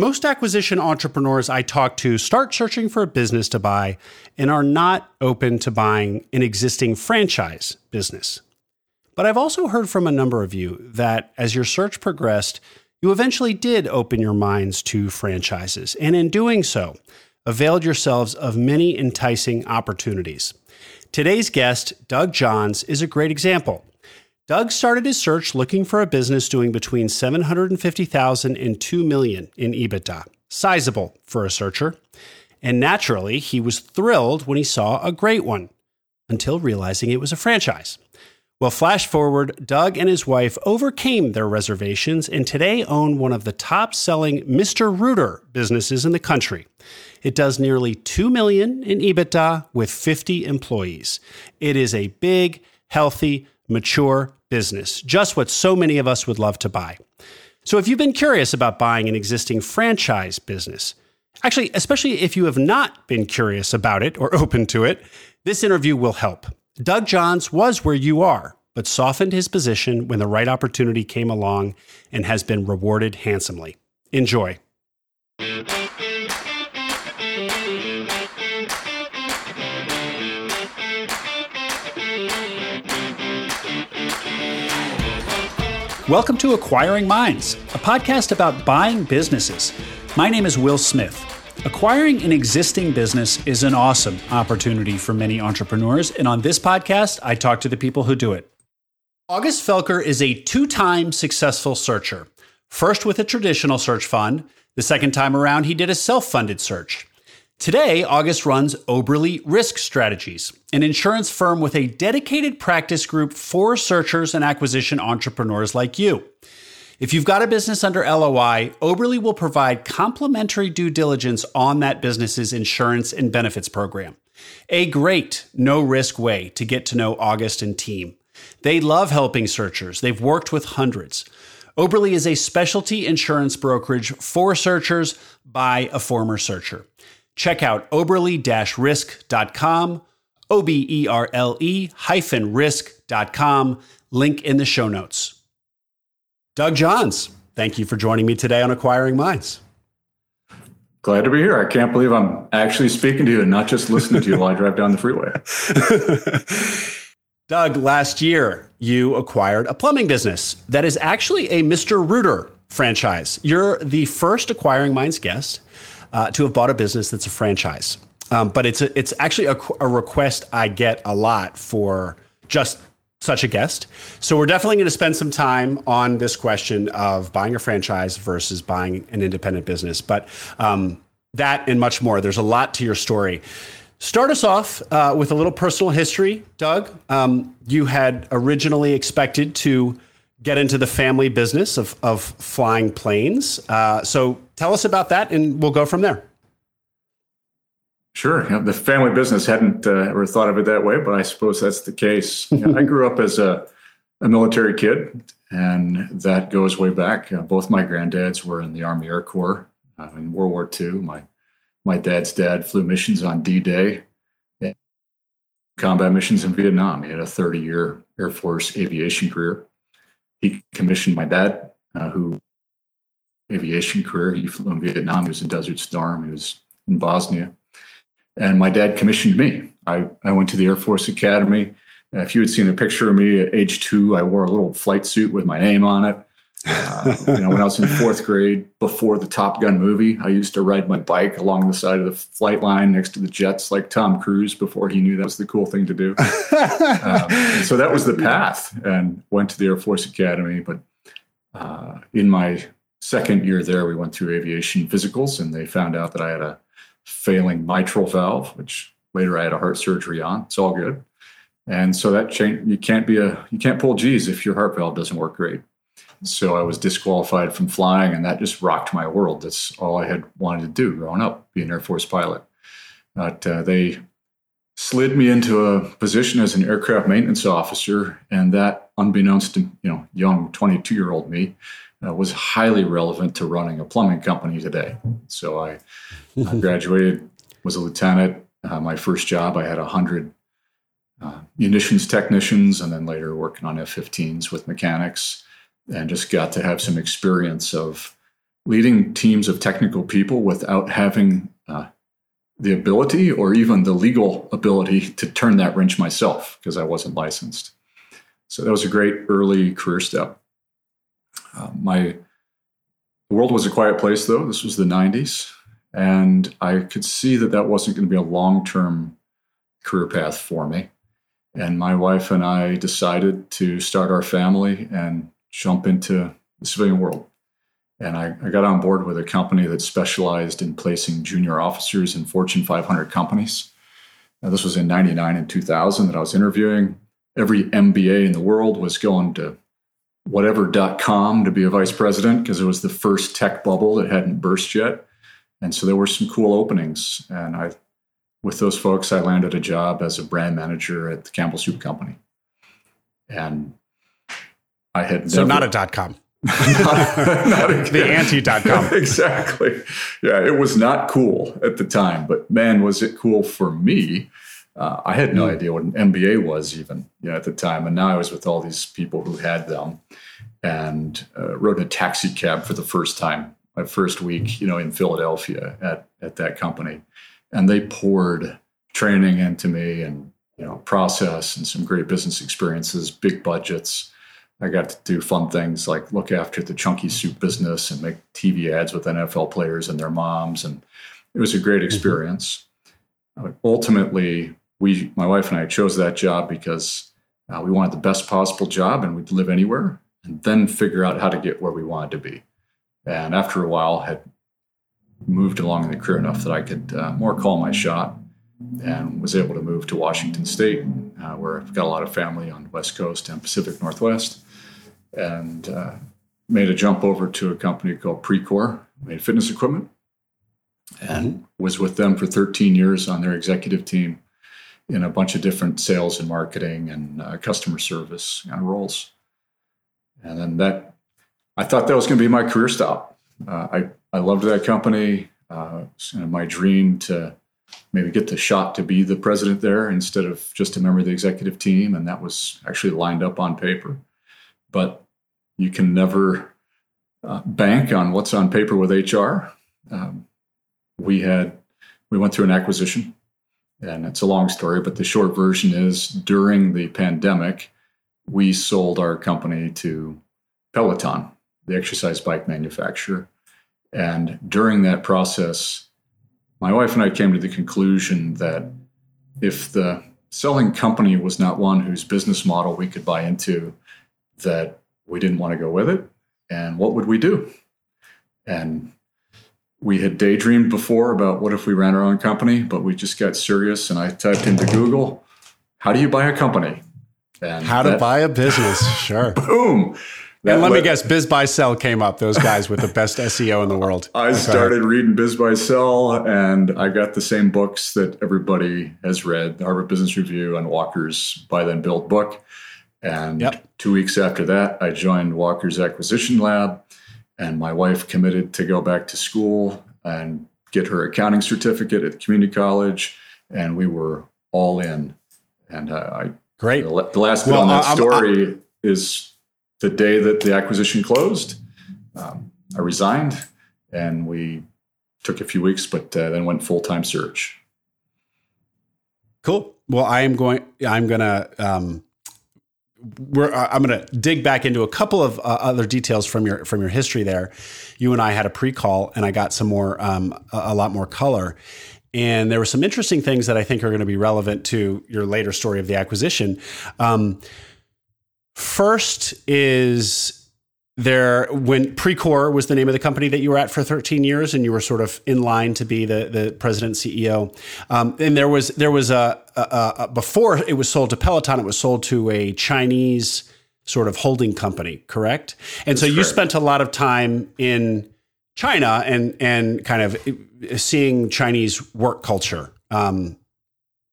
Most acquisition entrepreneurs I talk to start searching for a business to buy and are not open to buying an existing franchise business. But I've also heard from a number of you that as your search progressed, you eventually did open your minds to franchises, and in doing so, availed yourselves of many enticing opportunities. Today's guest, Doug Johns, is a great example. Doug started his search looking for a business doing between 750,000 and 2 million in EBITDA. Sizable for a searcher. And naturally, he was thrilled when he saw a great one until realizing it was a franchise. Well, flash forward, Doug and his wife overcame their reservations and today own one of the top selling Mr. Rooter businesses in the country. It does nearly 2 million in EBITDA with 50 employees. It is a big, healthy, mature business, just what so many of us would love to buy. So, if you've been curious about buying an existing franchise business, actually, especially if you have not been curious about it or open to it, this interview will help. Doug Johns was where you are, but softened his position when the right opportunity came along and has been rewarded handsomely. Enjoy. Welcome to Acquiring Minds, a podcast about buying businesses. My name is Will Smith. Acquiring an existing business is an awesome opportunity for many entrepreneurs, and on this podcast, I talk to the people who do it. August Felker is a two time successful searcher. First with a traditional search fund, the second time around, he did a self funded search. Today, August runs Oberle Risk Strategies, an insurance firm with a dedicated practice group for searchers and acquisition entrepreneurs like you. If you've got a business under LOI, Oberle will provide complimentary due diligence on that business's insurance and benefits program. A great no risk way to get to know August and team. They love helping searchers, they've worked with hundreds. Oberle is a specialty insurance brokerage for searchers by a former searcher. Check out oberle-risk.com, O-B-E-R-L-E hyphen risk.com, link in the show notes. Doug Johns, thank you for joining me today on Acquiring Minds. Glad to be here. I can't believe I'm actually speaking to you and not just listening to you while I drive down the freeway. Doug, last year you acquired a plumbing business that is actually a Mr. Rooter franchise. You're the first Acquiring Minds guest uh, to have bought a business that's a franchise. Um, but it's a, it's actually a, a request I get a lot for just such a guest. So we're definitely going to spend some time on this question of buying a franchise versus buying an independent business. But um, that and much more. There's a lot to your story. Start us off uh, with a little personal history, Doug. Um, you had originally expected to get into the family business of, of flying planes. Uh, so tell us about that, and we'll go from there. Sure. You know, the family business hadn't uh, ever thought of it that way, but I suppose that's the case. You know, I grew up as a, a, military kid, and that goes way back. Uh, both my granddads were in the Army Air Corps uh, in World War II. My my dad's dad flew missions on D-Day, combat missions in Vietnam. He had a 30-year Air Force aviation career he commissioned my dad, uh, who aviation career. He flew in Vietnam. He was in Desert Storm. He was in Bosnia. And my dad commissioned me. I, I went to the Air Force Academy. Uh, if you had seen a picture of me at age two, I wore a little flight suit with my name on it. Uh, you know, when I was in fourth grade, before the Top Gun movie, I used to ride my bike along the side of the flight line next to the jets, like Tom Cruise, before he knew that was the cool thing to do. um, so that was the path, and went to the Air Force Academy. But uh, in my second year there, we went through aviation physicals, and they found out that I had a failing mitral valve, which later I had a heart surgery on. It's all good. And so that change, you can't be a you can't pull G's if your heart valve doesn't work great. So I was disqualified from flying, and that just rocked my world. That's all I had wanted to do growing up, be an Air Force pilot. But uh, they slid me into a position as an aircraft maintenance officer, and that, unbeknownst to you know young 22 year old me, uh, was highly relevant to running a plumbing company today. So I, I graduated, was a lieutenant. Uh, my first job, I had a hundred uh, munitions technicians, and then later working on F-15s with mechanics and just got to have some experience of leading teams of technical people without having uh, the ability or even the legal ability to turn that wrench myself because I wasn't licensed. So that was a great early career step. Uh, my world was a quiet place though. This was the 90s, and I could see that that wasn't going to be a long term career path for me. And my wife and I decided to start our family and jump into the civilian world. And I, I, got on board with a company that specialized in placing junior officers in Fortune 500 companies. Now, this was in 99 and 2000 that I was interviewing. Every MBA in the world was going to whatever.com to be a vice president because it was the first tech bubble that hadn't burst yet. And so there were some cool openings. And I, with those folks, I landed a job as a brand manager at the Campbell Soup Company. And I had so never, not a dot com. not, not the anti dot com. exactly. Yeah, it was not cool at the time, but man, was it cool for me. Uh, I had no mm. idea what an MBA was even you know, at the time, and now I was with all these people who had them, and uh, rode in a taxi cab for the first time. My first week, you know, in Philadelphia at at that company, and they poured training into me and you know process and some great business experiences, big budgets I got to do fun things like look after the chunky soup business and make TV ads with NFL players and their moms. And it was a great mm-hmm. experience. Ultimately, we, my wife and I chose that job because uh, we wanted the best possible job and we'd live anywhere and then figure out how to get where we wanted to be. And after a while, had moved along in the career enough that I could uh, more call my shot and was able to move to Washington State, uh, where I've got a lot of family on the West Coast and Pacific Northwest and uh, made a jump over to a company called Precor, made fitness equipment, and was with them for 13 years on their executive team in a bunch of different sales and marketing and uh, customer service kind of roles. And then that, I thought that was going to be my career stop. Uh, I I loved that company. Uh, my dream to maybe get the shot to be the president there instead of just a member of the executive team, and that was actually lined up on paper but you can never uh, bank on what's on paper with HR. Um, we had we went through an acquisition, and it's a long story, but the short version is during the pandemic, we sold our company to Peloton, the exercise bike manufacturer, and during that process, my wife and I came to the conclusion that if the selling company was not one whose business model we could buy into, that we didn't want to go with it. And what would we do? And we had daydreamed before about what if we ran our own company, but we just got serious. And I typed into Google, how do you buy a company? And how to buy a business. Sure. Boom. That and let me guess, BizBuySell came up. Those guys with the best SEO in the world. I started reading BizBuySell, and I got the same books that everybody has read: the Harvard Business Review and Walker's Buy Then Build book. And yep. two weeks after that, I joined Walker's Acquisition Lab, and my wife committed to go back to school and get her accounting certificate at the community college, and we were all in. And uh, I great. The, the last bit well, on that I'm, story I'm, is the day that the acquisition closed. Um, I resigned, and we took a few weeks, but uh, then went full time search. Cool. Well, I am going. I'm gonna. Um, we're, uh, I'm going to dig back into a couple of uh, other details from your from your history there. You and I had a pre-call, and I got some more, um, a, a, lot more color. And there were some interesting things that I think are going to be relevant to your later story of the acquisition. Um, first is there when Precor was the name of the company that you were at for 13 years and you were sort of in line to be the the president CEO um, and there was there was a, a, a, before it was sold to Peloton it was sold to a Chinese sort of holding company correct? And That's so you correct. spent a lot of time in China and and kind of seeing Chinese work culture. Um,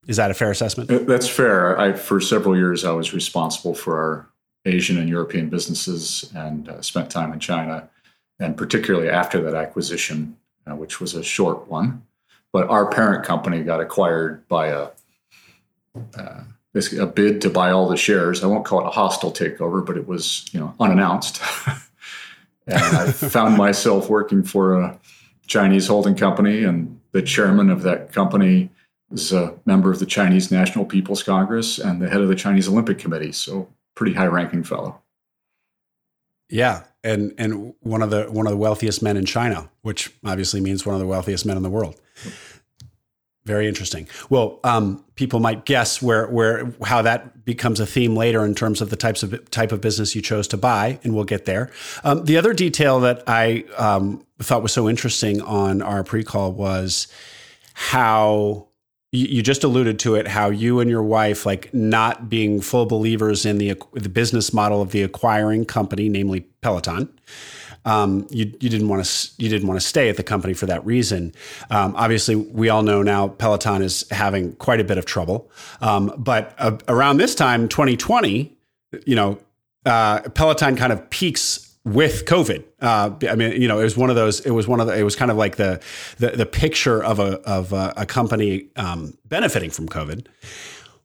is that a fair assessment? That's fair. I for several years I was responsible for our Asian and European businesses and uh, spent time in China, and particularly after that acquisition, uh, which was a short one. But our parent company got acquired by a uh, basically a bid to buy all the shares. I won't call it a hostile takeover, but it was you know unannounced. And I found myself working for a Chinese holding company, and the chairman of that company is a member of the Chinese National People's Congress and the head of the Chinese Olympic Committee. So, pretty high ranking fellow. Yeah, and and one of the one of the wealthiest men in China, which obviously means one of the wealthiest men in the world. Very interesting. Well, um, people might guess where where how that becomes a theme later in terms of the types of type of business you chose to buy, and we'll get there. Um, the other detail that I um, thought was so interesting on our pre-call was how you, just alluded to it how you and your wife like not being full believers in the the business model of the acquiring company namely Peloton um, you, you didn't want to you didn't want to stay at the company for that reason. Um, obviously, we all know now Peloton is having quite a bit of trouble. Um, but uh, around this time, 2020, you know, uh, Peloton kind of peaks with COVID. Uh, I mean, you know, it was one of those. It was one of the. It was kind of like the the, the picture of a of a, a company um, benefiting from COVID.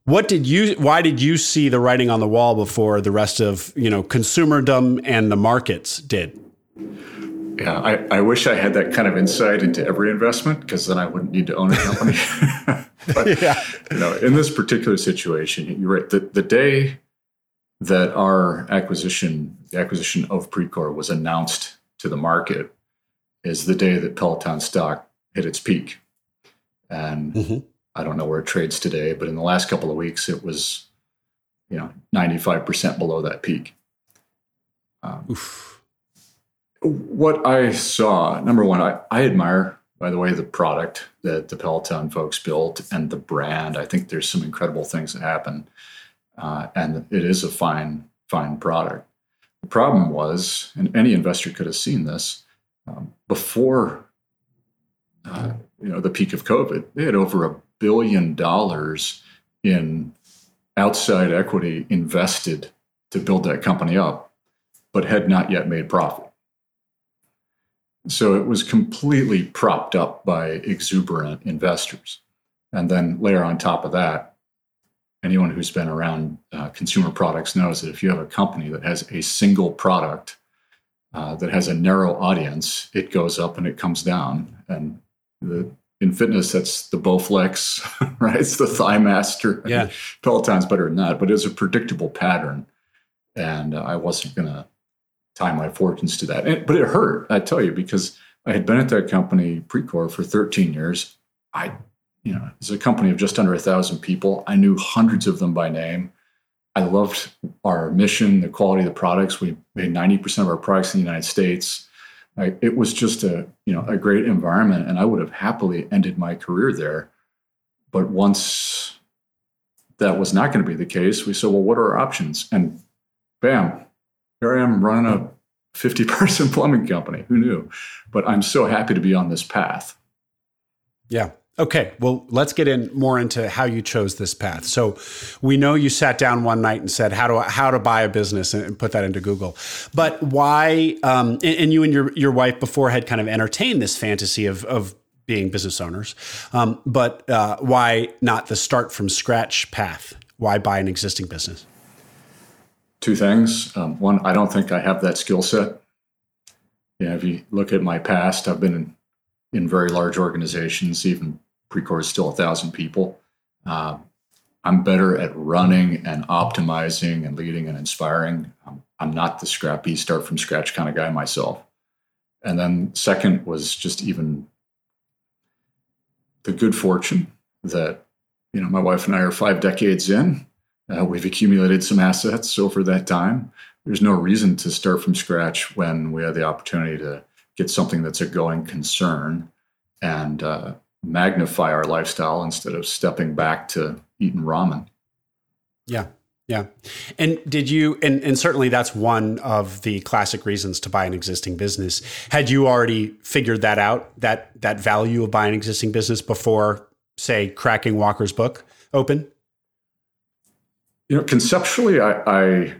What did you? Why did you see the writing on the wall before the rest of you know consumerdom and the markets did? Yeah, I, I wish I had that kind of insight into every investment because then I wouldn't need to own a company. but, yeah. you know, in this particular situation, you're right. The, the day that our acquisition, the acquisition of Precor was announced to the market is the day that Peloton stock hit its peak. And mm-hmm. I don't know where it trades today, but in the last couple of weeks, it was, you know, 95% below that peak. Um, Oof what I saw, number one, I, I admire, by the way, the product that the Peloton folks built and the brand. I think there's some incredible things that happen. Uh, and it is a fine, fine product. The problem was, and any investor could have seen this, um, before uh, you know the peak of COVID, they had over a billion dollars in outside equity invested to build that company up, but had not yet made profit. So it was completely propped up by exuberant investors. And then layer on top of that, anyone who's been around uh, consumer products knows that if you have a company that has a single product uh, that has a narrow audience, it goes up and it comes down. And the, in fitness, that's the Bowflex, right? It's the ThighMaster. Yeah. Peloton's better than that, but it's a predictable pattern. And uh, I wasn't going to tie my fortunes to that. And, but it hurt, I tell you, because I had been at that company, Precor, for 13 years. I, you know, it's a company of just under a thousand people. I knew hundreds of them by name. I loved our mission, the quality of the products. We made 90% of our products in the United States. I, it was just a, you know, a great environment, and I would have happily ended my career there. But once that was not going to be the case, we said, well, what are our options? And bam, here I am running a 50 person plumbing company. Who knew? But I'm so happy to be on this path. Yeah. Okay, well, let's get in more into how you chose this path. So, we know you sat down one night and said how to how to buy a business and, put that into Google. But why? Um, and, and, you and your your wife before had kind of entertained this fantasy of of being business owners. Um, but uh, why not the start from scratch path? Why buy an existing business? two things. Um, one, I don't think I have that skill set. Yeah, if you look at my past, I've been in, in very large organizations. Even Precor is still a thousand people. Uh, I'm better at running and optimizing and leading and inspiring. Um, I'm not the scrappy, start from scratch kind of guy myself. And then second was just even the good fortune that you know my wife and I are five decades in uh, we've accumulated some assets over that time. There's no reason to start from scratch when we have the opportunity to get something that's a going concern and uh, magnify our lifestyle instead of stepping back to eating ramen. Yeah. Yeah. And did you, and, and certainly that's one of the classic reasons to buy an existing business. Had you already figured that out, that, that value of buying an existing business before, say, cracking Walker's book open? you know, conceptually, I, I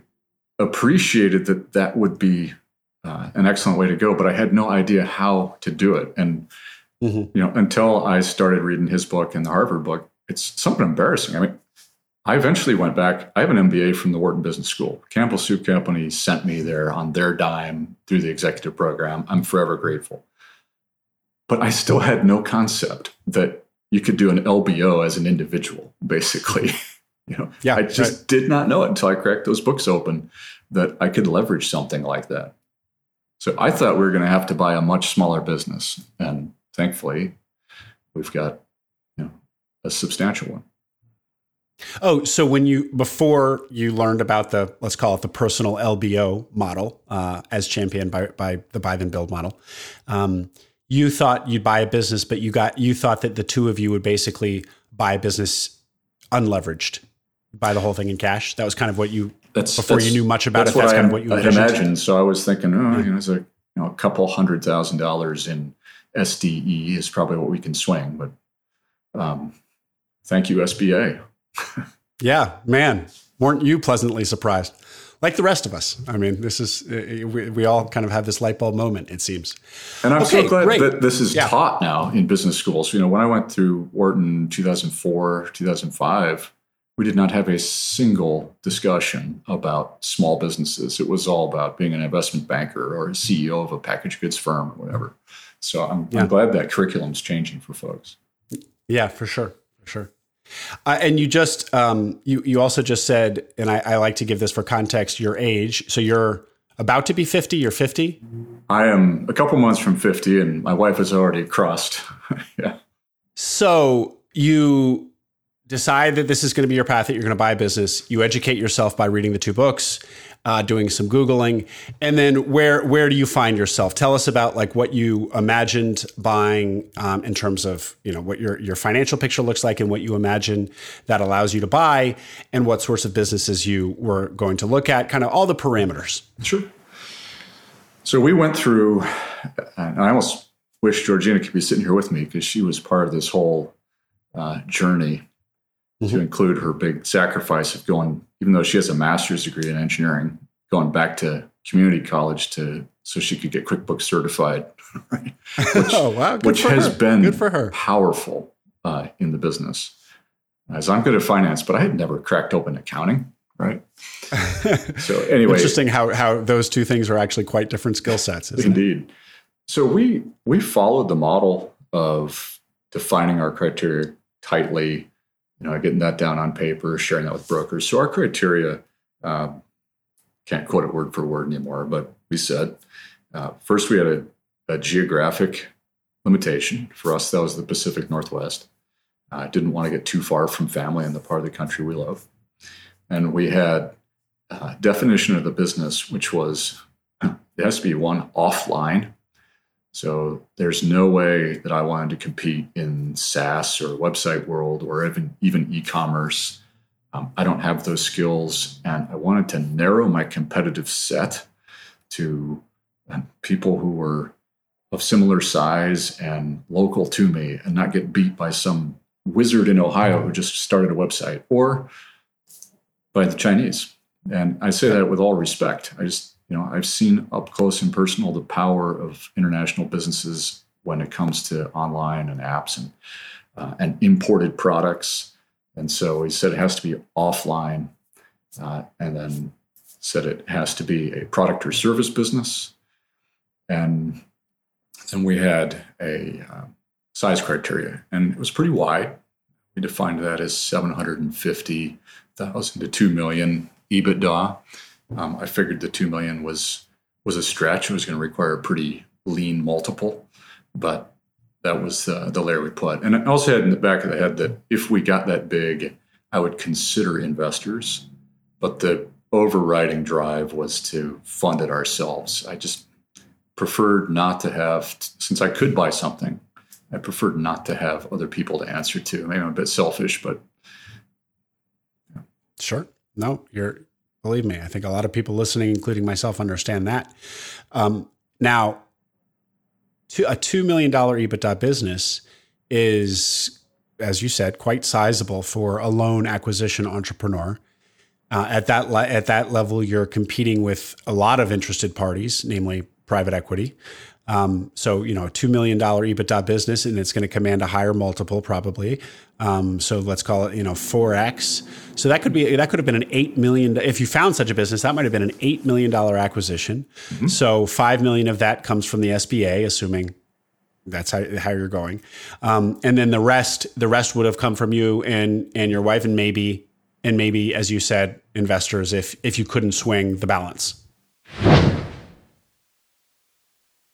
appreciated that that would be uh, an excellent way to go, but I had no idea how to do it. And mm-hmm. you know, until I started reading his book and the Harvard book, it's something embarrassing. I mean, I eventually went back. I have an MBA from the Wharton Business School. Campbell Soup Company sent me there on their dime through the executive program. I'm forever grateful. But I still had no concept that you could do an LBO as an individual, basically. you know, yeah, I just right. did not know it until I cracked those books open that I could leverage something like that. So I thought we were going to have to buy a much smaller business, and thankfully, we've got you know a substantial one. Oh, so when you before you learned about the let's call it the personal LBO model uh, as championed by by the buy then build model, um, you thought you'd buy a business, but you got you thought that the two of you would basically buy a business unleveraged, buy the whole thing in cash. That was kind of what you that's before that's, you knew much about that's it. That's kind I, of what you I imagined. So I was thinking, oh, you know, it's a you know a couple hundred thousand dollars in SDE is probably what we can swing, but um, thank you SBA yeah, man, weren't you pleasantly surprised? Like the rest of us. I mean, this is, uh, we, we all kind of have this light bulb moment, it seems. And I'm okay, so glad great. that this is yeah. taught now in business schools. You know, when I went through Wharton 2004, 2005, we did not have a single discussion about small businesses. It was all about being an investment banker or a CEO of a packaged goods firm or whatever. So I'm, yeah. I'm glad that curriculum's changing for folks. Yeah, for sure. For sure. Uh, and you just um, you you also just said, and I, I, like to give this for context, your age. So you're about to be fifty. You're fifty. I am a couple months from fifty, and my wife has already crossed. yeah. So you decide that this is going to be your path that you're going to buy a business. You educate yourself by reading the two books uh, doing some googling, and then where where do you find yourself? Tell us about like what you imagined buying um, in terms of you know what your your financial picture looks like and what you imagine that allows you to buy, and what sorts of businesses you were going to look at. Kind of all the parameters. Sure. So we went through, and I almost wish Georgina could be sitting here with me because she was part of this whole uh, journey mm-hmm. to include her big sacrifice of going, even though she has a master's degree in engineering, going back to community college to so she could get QuickBooks certified, right? Which, oh, wow. Good which has her. been good for her. powerful uh, in the business. As I'm good at finance, but I had never cracked open accounting, right? so anyway, interesting how how those two things are actually quite different skill sets. indeed. It? So we we followed the model of defining our criteria tightly, you know, getting that down on paper, sharing that with brokers. So our criteria, um, can't quote it word for word anymore, but we said uh, first we had a, a, geographic limitation. For us, that was the Pacific Northwest. I uh, didn't want to get too far from family in the part of the country we love. And we had a definition of the business, which was it has to be one offline so there's no way that I wanted to compete in SaaS or website world or even even e-commerce. Um, I don't have those skills, and I wanted to narrow my competitive set to um, people who were of similar size and local to me, and not get beat by some wizard in Ohio who just started a website or by the Chinese. And I say that with all respect. I just you know, I've seen up close and personal the power of international businesses when it comes to online and apps and uh, and imported products. And so he said it has to be offline, uh, and then said it has to be a product or service business. And then we had a uh, size criteria, and it was pretty wide. We defined that as 750,000 to 2 million EBITDA. Um, I figured the two million was was a stretch. It was going to require a pretty lean multiple, but that was uh, the layer we put. And I also had in the back of the head that if we got that big, I would consider investors, but the overriding drive was to fund it ourselves. I just preferred not to have, since I could buy something, I preferred not to have other people to answer to. Maybe I'm a bit selfish, but sure. No, you're Believe me, I think a lot of people listening, including myself, understand that. Um, now, to a $2 million EBITDA business is, as you said, quite sizable for a lone acquisition entrepreneur. Uh, at that le- at that level, you're competing with a lot of interested parties, namely private equity. Um, so you know, a two million dollar EBITDA business, and it's going to command a higher multiple probably. Um, so let's call it you know four x. So that could be that could have been an eight million. If you found such a business, that might have been an eight million dollar acquisition. Mm-hmm. So five million of that comes from the SBA, assuming that's how, how you're going. Um, and then the rest, the rest would have come from you and and your wife, and maybe and maybe, as you said, investors if if you couldn't swing the balance.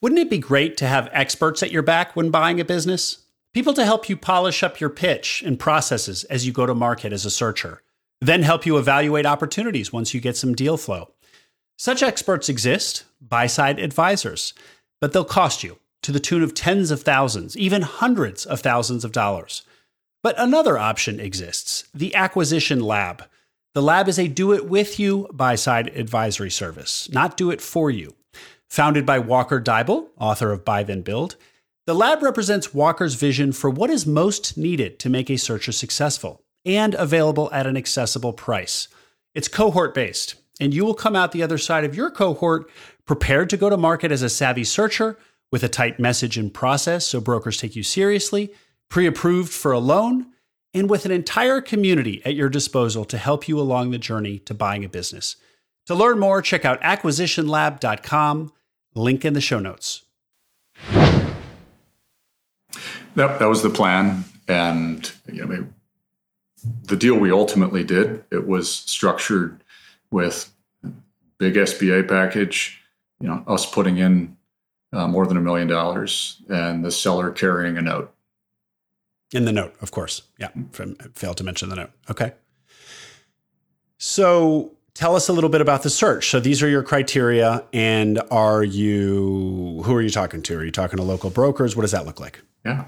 Wouldn't it be great to have experts at your back when buying a business? People to help you polish up your pitch and processes as you go to market as a searcher, then help you evaluate opportunities once you get some deal flow. Such experts exist, buy side advisors, but they'll cost you to the tune of tens of thousands, even hundreds of thousands of dollars. But another option exists the Acquisition Lab. The lab is a do it with you buy side advisory service, not do it for you. Founded by Walker Deibel, author of Buy Then Build, the lab represents Walker's vision for what is most needed to make a searcher successful and available at an accessible price. It's cohort based, and you will come out the other side of your cohort prepared to go to market as a savvy searcher with a tight message and process so brokers take you seriously, pre approved for a loan, and with an entire community at your disposal to help you along the journey to buying a business. To learn more, check out acquisitionlab.com, link in the show notes. That, that was the plan. And you know, the deal we ultimately did, it was structured with big SBA package, you know, us putting in uh, more than a million dollars and the seller carrying a note. In the note, of course. Yeah. From, failed to mention the note. Okay. So tell us a little bit about the search. So these are your criteria. And are you, who are you talking to? Are you talking to local brokers? What does that look like? Yeah.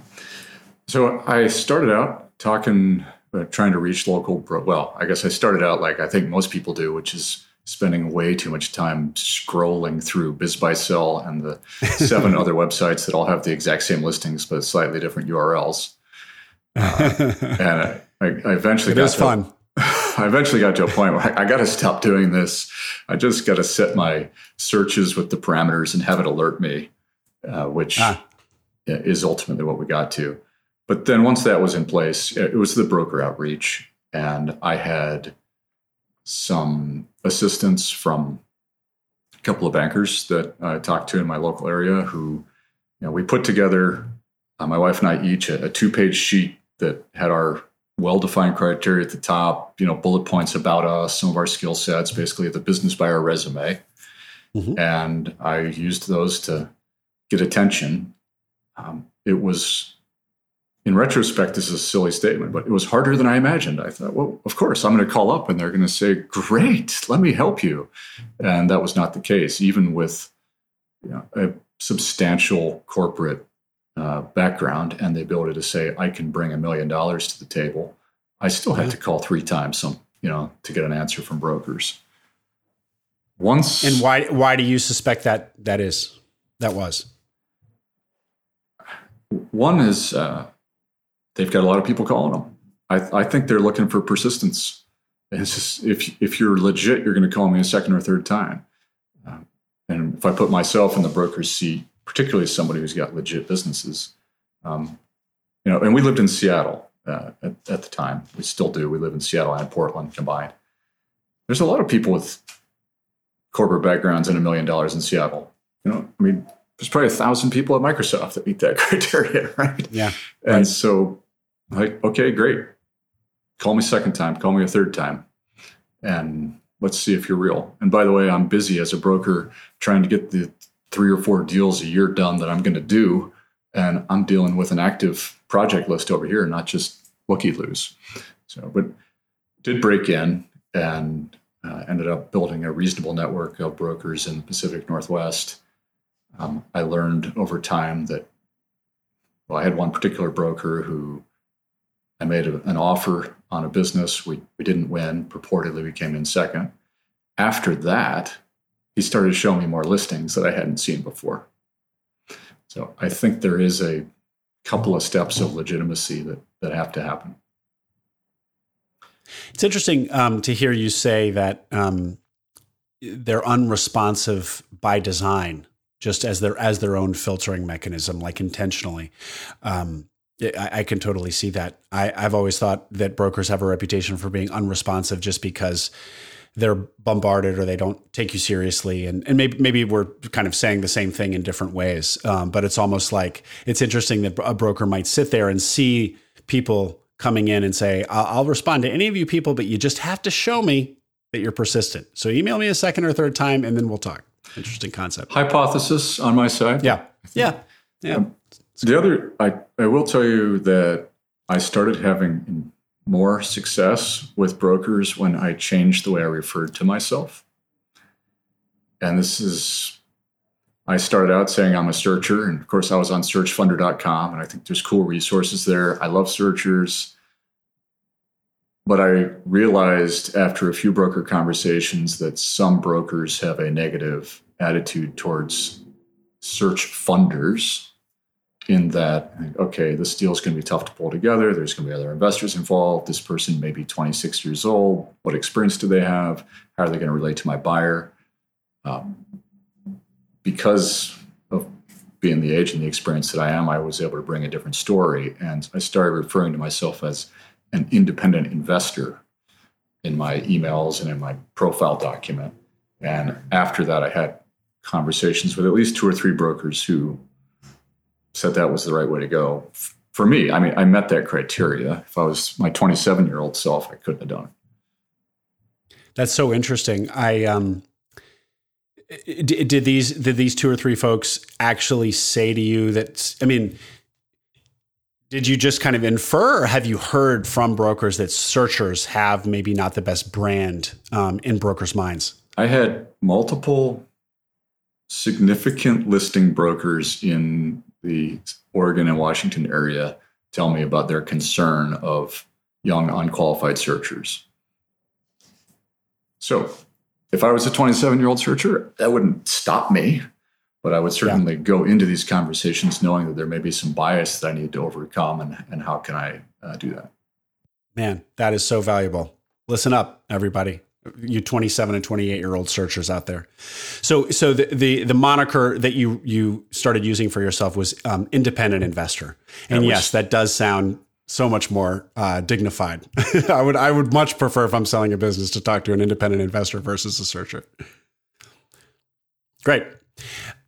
So I started out talking, uh, trying to reach local, bro- well, I guess I started out like I think most people do, which is spending way too much time scrolling through BizBuySell and the seven other websites that all have the exact same listings but slightly different URLs. Uh, and I, I, eventually it got is to, fun. I eventually got to a point where I, I got to stop doing this. I just got to set my searches with the parameters and have it alert me, uh, which ah. is ultimately what we got to. But then once that was in place, it was the broker outreach, and I had some assistance from a couple of bankers that I talked to in my local area who, you know, we put together, uh, my wife and I each, a, a two page sheet that had our well defined criteria at the top, you know, bullet points about us, some of our skill sets, basically the business buyer resume. Mm-hmm. And I used those to get attention. Um, it was in retrospect, this is a silly statement, but it was harder than I imagined. I thought, well, of course, I'm going to call up and they're going to say, great, let me help you. And that was not the case, even with you know, a substantial corporate uh, background and the ability to say, I can bring a million dollars to the table. I still had to call three times some, you know, to get an answer from brokers. Once And why why do you suspect that that is that was? One is uh, they've got a lot of people calling them. I, I think they're looking for persistence. it's just if if you're legit, you're going to call me a second or third time. Um, and if I put myself in the broker's seat, particularly as somebody who's got legit businesses, um, you know, and we lived in Seattle uh, at, at, the time. We still do. We live in Seattle and Portland combined. There's a lot of people with corporate backgrounds and a million dollars in Seattle. You know, I mean, there's probably a thousand people at Microsoft that meet that criteria, right? Yeah. And right. so, like, okay, great. Call me second time. Call me a third time, and let's see if you're real. And by the way, I'm busy as a broker trying to get the three or four deals a year done that I'm going to do, and I'm dealing with an active project list over here, not just looky loos. So, but did break in and uh, ended up building a reasonable network of brokers in the Pacific Northwest um, I learned over time that, well, I had one particular broker who I made a, an offer on a business. We, we didn't win. Purportedly, we came in second. After that, he started showing me more listings that I hadn't seen before. So I think there is a couple of steps of legitimacy that, that have to happen. It's interesting um, to hear you say that um, they're unresponsive by design just as their as their own filtering mechanism, like intentionally. Um, I, I, can totally see that. I, I've always thought that brokers have a reputation for being unresponsive just because they're bombarded or they don't take you seriously. And, and maybe, maybe we're kind of saying the same thing in different ways. Um, but it's almost like it's interesting that a broker might sit there and see people coming in and say, I'll, I'll respond to any of you people, but you just have to show me that you're persistent. So email me a second or third time and then we'll talk. Interesting concept. Hypothesis on my side. Yeah. Yeah. Yeah. Um, the other, I, I will tell you that I started having more success with brokers when I changed the way I referred to myself. And this is, I started out saying I'm a searcher. And of course, I was on searchfunder.com. And I think there's cool resources there. I love searchers. But I realized after a few broker conversations that some brokers have a negative attitude towards search funders in that, okay, this deal is going to be tough to pull together. There's going to be other investors involved. This person may be 26 years old. What experience do they have? How are they going to relate to my buyer? Um, because of being the age and the experience that I am, I was able to bring a different story. And I started referring to myself as an independent investor in my emails and in my profile document. And after that, I had conversations with at least two or three brokers who said that was the right way to go. For me, I mean, I met that criteria. If I was my 27 year old self, I couldn't have done it. That's so interesting. I um, did, did these did these two or three folks actually say to you that? I mean, did you just kind of infer, or have you heard from brokers that searchers have maybe not the best brand um, in brokers' minds? I had multiple significant listing brokers in the Oregon and Washington area tell me about their concern of young unqualified searchers. So, if I was a 27 year old searcher, that wouldn't stop me, but I would certainly yeah. go into these conversations knowing that there may be some bias that I need to overcome, and, and how can I uh, do that? Man, that is so valuable. Listen up, everybody you 27 and 28 year old searchers out there. So, so the, the, the moniker that you, you started using for yourself was um, independent investor. And yes, that does sound so much more uh, dignified. I would, I would much prefer if I'm selling a business to talk to an independent investor versus a searcher. Great.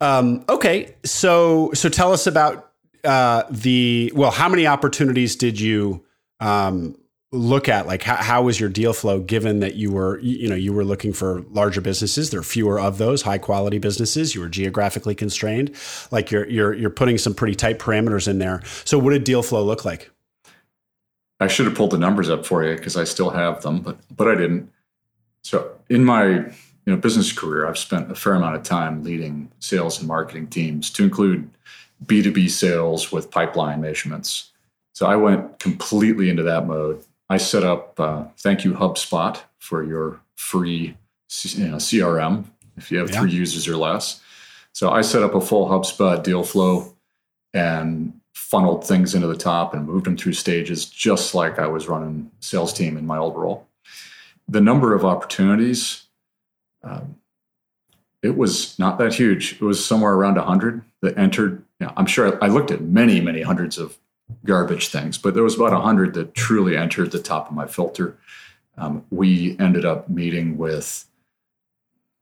Um, okay. So, so tell us about uh, the, well, how many opportunities did you, um, look at like how, how was your deal flow given that you were you know you were looking for larger businesses? There are fewer of those high quality businesses. You were geographically constrained. Like you're you're you're putting some pretty tight parameters in there. So what did deal flow look like? I should have pulled the numbers up for you because i still have them but but i didn't. So in my you know business career i've spent a fair amount of time leading sales and marketing teams to include b2b sales with pipeline measurements. So i went completely into that mode I set up, uh, thank you, HubSpot, for your free you know, CRM if you have yeah. three users or less. So I set up a full HubSpot deal flow and funneled things into the top and moved them through stages just like I was running sales team in my old role. The number of opportunities, um, it was not that huge. It was somewhere around 100 that entered. You know, I'm sure I, I looked at many, many hundreds of garbage things, but there was about 100 that truly entered the top of my filter. Um, we ended up meeting with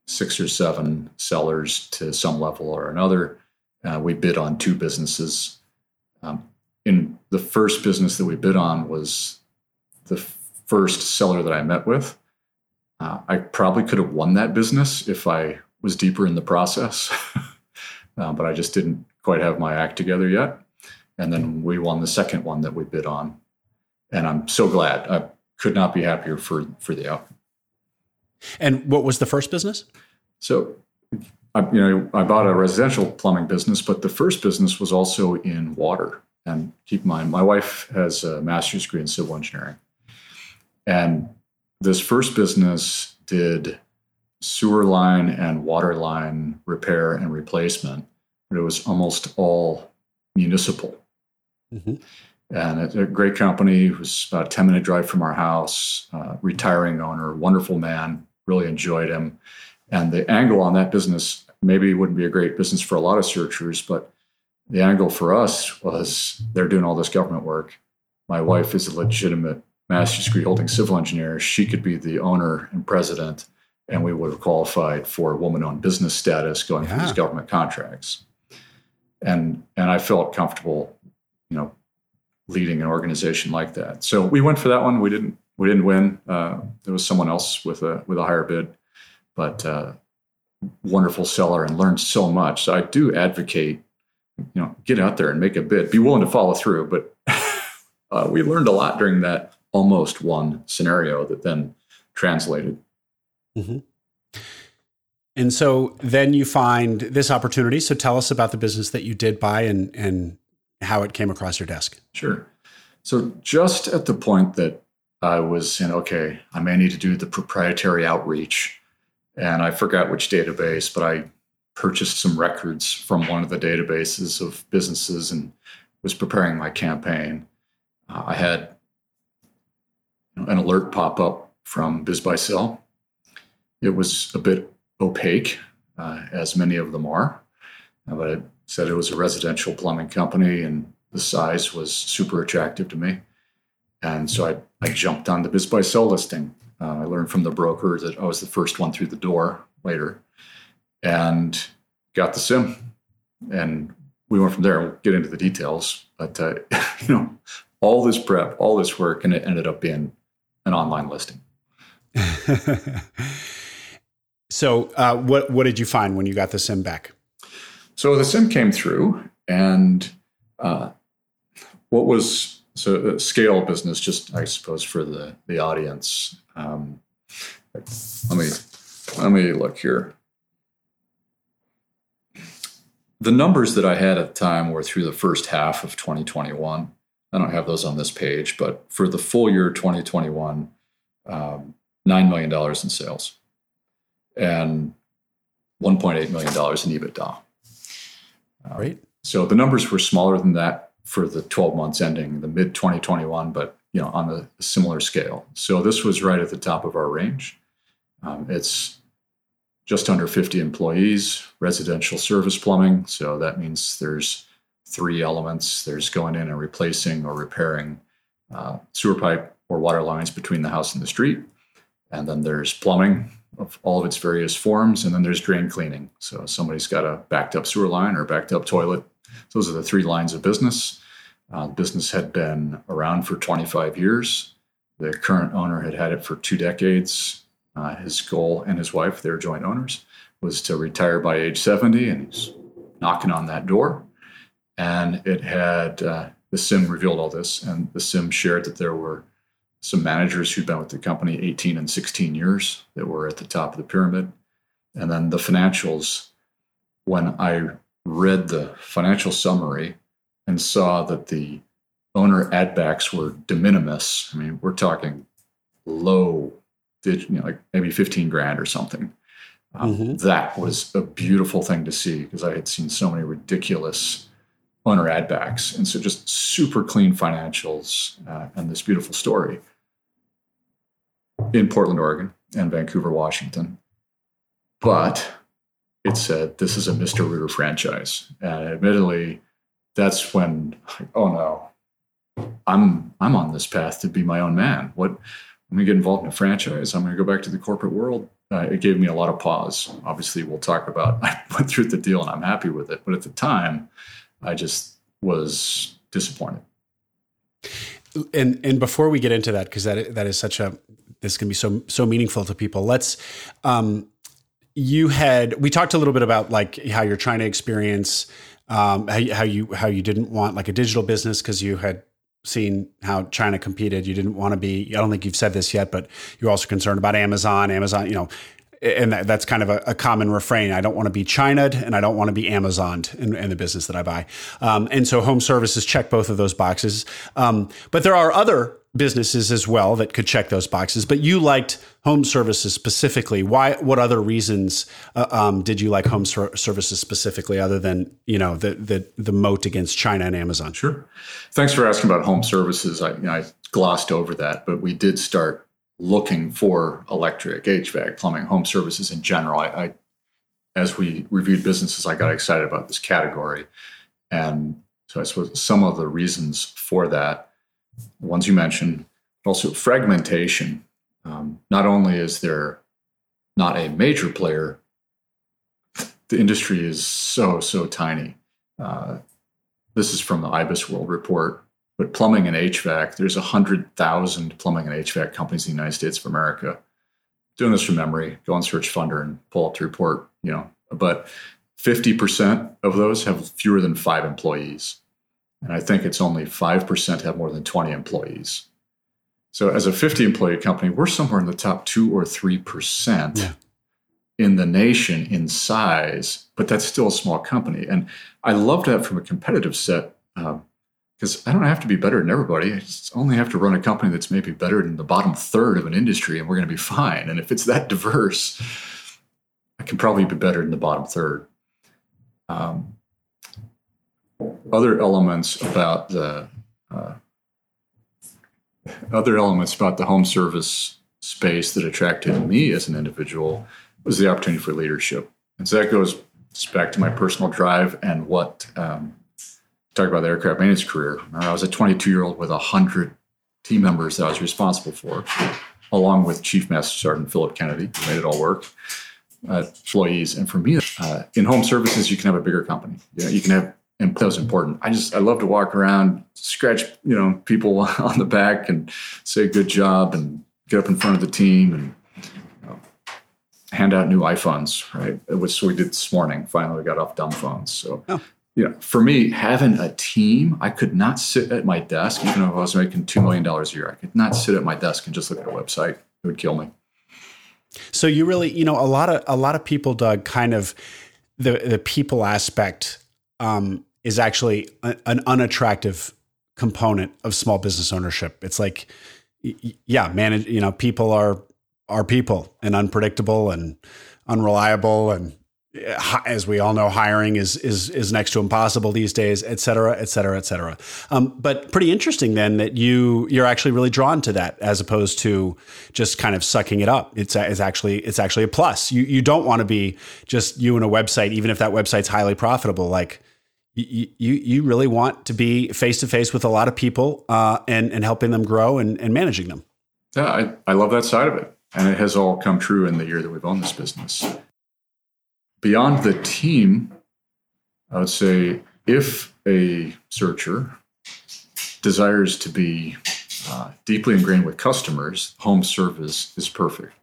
six or seven sellers to some level or another. Uh, we bid on two businesses. Um, in the first business that we bid on was the first seller that I met with. Uh, I probably could have won that business if I was deeper in the process, uh, but I just didn't quite have my act together yet. And then we won the second one that we bid on. And I'm so glad. I could not be happier for, for the outcome. And what was the first business? So, I, you know, I bought a residential plumbing business, but the first business was also in water. And keep in mind, my wife has a master's degree in civil engineering. And this first business did sewer line and water line repair and replacement, but it was almost all municipal. Mm-hmm. And it's a great company. It was about a 10 minute drive from our house, uh, retiring owner, wonderful man, really enjoyed him. And the angle on that business maybe wouldn't be a great business for a lot of searchers, but the angle for us was they're doing all this government work. My wife is a legitimate master's degree holding civil engineer. She could be the owner and president, and we would have qualified for woman owned business status going yeah. through these government contracts. And and I felt comfortable, you know, leading an organization like that. So we went for that one. We didn't we didn't win. Uh, there was someone else with a with a higher bid, but uh, wonderful seller and learned so much. So I do advocate, you know, get out there and make a bid. Be willing to follow through. But uh, we learned a lot during that almost one scenario that then translated. Mm-hmm. And so then you find this opportunity. So tell us about the business that you did buy and and how it came across your desk. Sure. So just at the point that I was saying, okay, I may need to do the proprietary outreach and I forgot which database, but I purchased some records from one of the databases of businesses and was preparing my campaign. Uh, I had an alert pop up from BizBuySell. It was a bit opaque, uh, as many of them are, but it said it was a residential plumbing company and the size was super attractive to me. And so I, I jumped on the BizBuySell listing uh, I learned from the broker that I was the first one through the door later and got the CIM. And we went from there. We'll get into the details. But, uh, you know, all this prep, all this work, and it ended up being an online listing. so, uh, what, what did you find when you got the CIM back? So, the CIM came through, and uh, what was so scale business just i suppose for the the audience um, let me let me look here. The numbers that I had at the time were through the first half of 2021. I don't have those on this page, but for the full year 2021, um, $9 million in sales and $1.8 million in EBITDA. Right. Um, so the numbers were smaller than that for the 12 months ending the mid 2021, but you know, on a similar scale. So this was right at the top of our range. Um, it's just under 50 employees, residential service plumbing. So that means there's three elements. There's going in and replacing or repairing uh, sewer pipe or water lines between the house and the street. And then there's plumbing of all of its various forms. And then there's drain cleaning. So somebody's got a backed up sewer line or backed up toilet. Those are the three lines of business. Uh, business had been around for 25 years. The current owner had had it for two decades. Uh, his goal and his wife, they're joint owners, was to retire by age 70, and he's knocking on that door. And it had uh, the CIM revealed all this, and the CIM shared that there were some managers who'd been with the company 18 and 16 years that were at the top of the pyramid. And then the financials, when I read the financial summary, and saw that the owner addbacks were de minimis. I mean, we're talking low, you know, like maybe 15 grand or something. Um, mm-hmm. That was a beautiful thing to see because I had seen so many ridiculous owner addbacks. And so just super clean financials uh, and this beautiful story in Portland, Oregon and Vancouver, Washington. But it said this is a Mr. Rooter franchise. And admittedly, that's when oh no i'm i'm on this path to be my own man what i'm going to get involved in a franchise i'm going to go back to the corporate world uh, it gave me a lot of pause obviously we'll talk about i went through the deal and i'm happy with it but at the time i just was disappointed and and before we get into that because that that is such a this can be so so meaningful to people let's um you had we talked a little bit about like how you're trying to experience um, how, how you how you didn't want like a digital business because you had seen how China competed. You didn't want to be. I don't think you've said this yet, but you're also concerned about Amazon. Amazon, you know, and that, that's kind of a, a, common refrain. I don't want to be China'd and I don't want to be Amazoned in, in the business that I buy. Um, and so home services check both of those boxes. Um, but there are other businesses as well that could check those boxes. But you liked home services specifically. Why? What other reasons uh, um, did you like home ser- services specifically, other than you know the the the moat against China and Amazon? Sure. Thanks for asking about home services. I, you know, I glossed over that, but we did start looking for electric, HVAC, plumbing, home services in general. I, I as we reviewed businesses, I got excited about this category. And so I suppose some of the reasons for that, ones you mentioned, also fragmentation. Um, not only is there not a major player, the industry is so, so tiny. Uh, this is from the IBISWorld Report. But plumbing and HVAC, there's 100,000 plumbing and HVAC companies in the United States of America. Doing this from memory, go on Searchfunder and pull up the report, you know. But 50% of those have fewer than five employees. And I think it's only 5% have more than 20 employees. So as a 50 employee company, we're somewhere in the top two or 3% yeah. in the nation in size, but that's still a small company. And I love that from a competitive set because um, I don't have to be better than everybody. I just only have to run a company that's maybe better than the bottom third of an industry, and we're going to be fine. And if it's that diverse, I can probably be better than the bottom third. Um, other elements about the uh, other elements about the home service space that attracted me as an individual was the opportunity for leadership. And so that goes back to my personal drive and what um, talk about the aircraft maintenance career. I was a 22 year old with 100 team members that I was responsible for, along with Chief Master Sergeant Philip Kennedy, who made it all work, uh, employees. And for me, uh, in home services, you can have a bigger company. You, know, you can have and that was important. I just I love to walk around, scratch you know people on the back and say good job and get up in front of the team and you know, hand out new iPhones. Right, which we did this morning. Finally, we got off dumb phones. So. Oh. You know, for me, having a team, I could not sit at my desk, even if I was making $2 million a year. I could not sit at my desk and just look at a website. It would kill me. So you really, you know, a lot of a lot of people, Doug, kind of the the people aspect um, is actually a, an unattractive component of small business ownership. It's like, yeah, manage. You know, people are are people and unpredictable and unreliable and as we all know, hiring is is is next to impossible these days, et cetera, et cetera, et cetera. Um, but pretty interesting then that you you're actually really drawn to that as opposed to just kind of sucking it up. It's, it's actually it's actually a plus. You you don't want to be just you and a website, even if that website's highly profitable. Like you you, really want to be face to face with a lot of people uh, and and helping them grow and, and managing them. Yeah, I, I love that side of it, and it has all come true in the year that we've owned this business. Beyond the team, I would say if a searcher desires to be uh, deeply ingrained with customers, home service is perfect.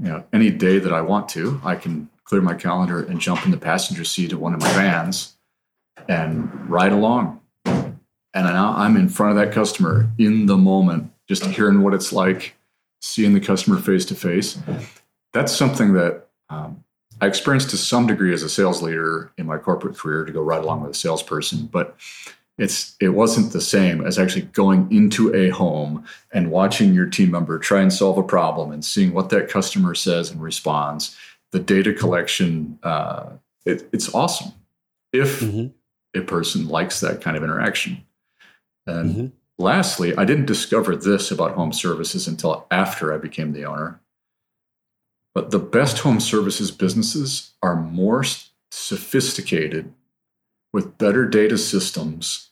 You know, any day that I want to, I can clear my calendar and jump in the passenger seat of one of my vans and ride along. And now I'm in front of that customer in the moment, just hearing what it's like, seeing the customer face to face. That's something that um, I experienced to some degree as a sales leader in my corporate career to go right along with a salesperson, but it's it wasn't the same as actually going into a home and watching your team member try and solve a problem and seeing what that customer says and responds. The data collection, uh, it, it's awesome. If mm-hmm a person likes that kind of interaction. And mm-hmm. lastly, I didn't discover this about home services until after I became the owner. But the best home services businesses are more sophisticated with better data systems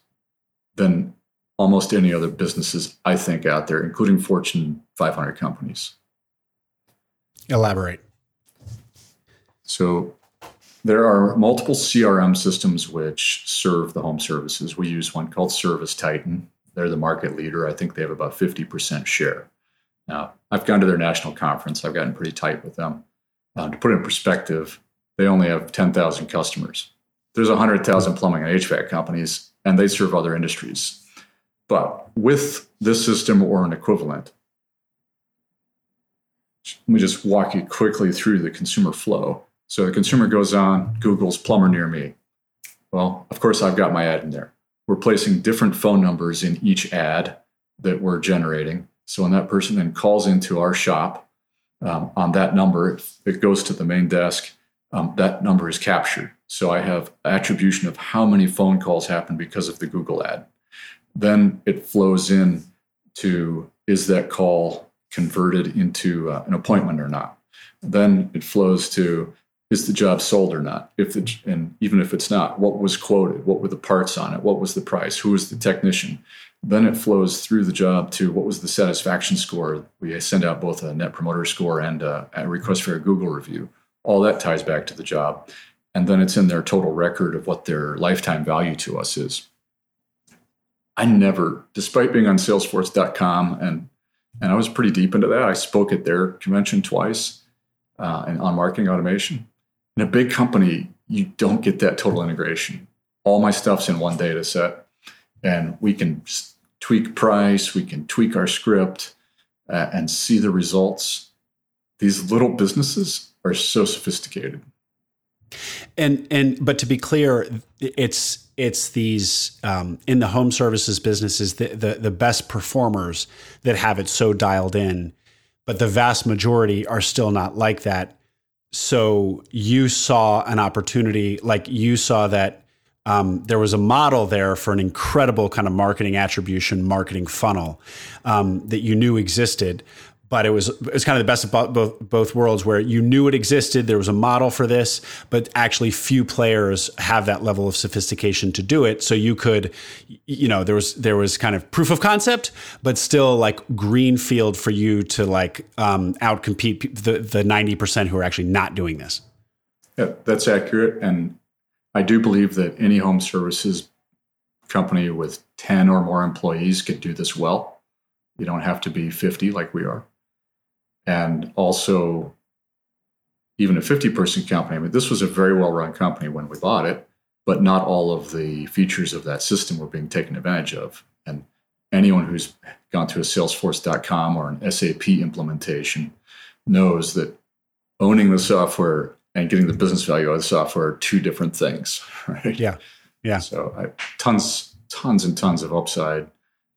than almost any other businesses I think out there, including Fortune 500 companies. Elaborate. So there are multiple CRM systems which serve the home services. We use one called ServiceTitan. They're the market leader. I think they have about 50% share. Now, I've gone to their national conference. I've gotten pretty tight with them. Uh, to put it in perspective, they only have 10,000 customers. There's 100,000 plumbing and HVAC companies, and they serve other industries. But with this system or an equivalent, let me just walk you quickly through the consumer flow. So the consumer goes on, Google's plumber near me. Well, of course, I've got my ad in there. We're placing different phone numbers in each ad that we're generating. So when that person then calls into our shop um, on that number, it goes to the main desk. Um, that number is captured. So I have attribution of how many phone calls happen because of the Google ad. Then it flows in to is that call converted into uh, an appointment or not? Then it flows to is the job sold or not? If the and even if it's not, what was quoted? What were the parts on it? What was the price? Who was the technician? Then it flows through the job to what was the satisfaction score. We send out both a net promoter score and a, a request for a Google review. All that ties back to the job, and then it's in their total record of what their lifetime value to us is. I never, despite being on Salesforce.com and and I was pretty deep into that. I spoke at their convention twice uh, and on marketing automation in a big company, you don't get that total integration. All my stuff's in one data set, and we can tweak price, we can tweak our script, uh, and see the results. These little businesses are so sophisticated. And and but to be clear, it's it's these um, in the home services businesses the, the the best performers that have it so dialed in, but the vast majority are still not like that so you saw an opportunity, like you saw that um, there was a model there for an incredible kind of marketing attribution, marketing funnel um, that you knew existed, but it was it was kind of the best of both both worlds where you knew it existed there was a model for this but actually few players have that level of sophistication to do it. So you could you know there was there was kind of proof of concept but still like green field for you to like um, outcompete the the 90% who are actually not doing this. Yeah that's accurate. And i do believe that any home services company with 10 or more employees could do this well. You don't have to be 50 like we are and also even a 50 person company. I mean, this was a very well run company when we bought it, but not all of the features of that system were being taken advantage of. And anyone who's gone through a Salesforce.com or an SAP implementation knows that owning the software and getting the business value of the software are two different things, right? Yeah. Yeah. So I, tons, tons and tons of upside.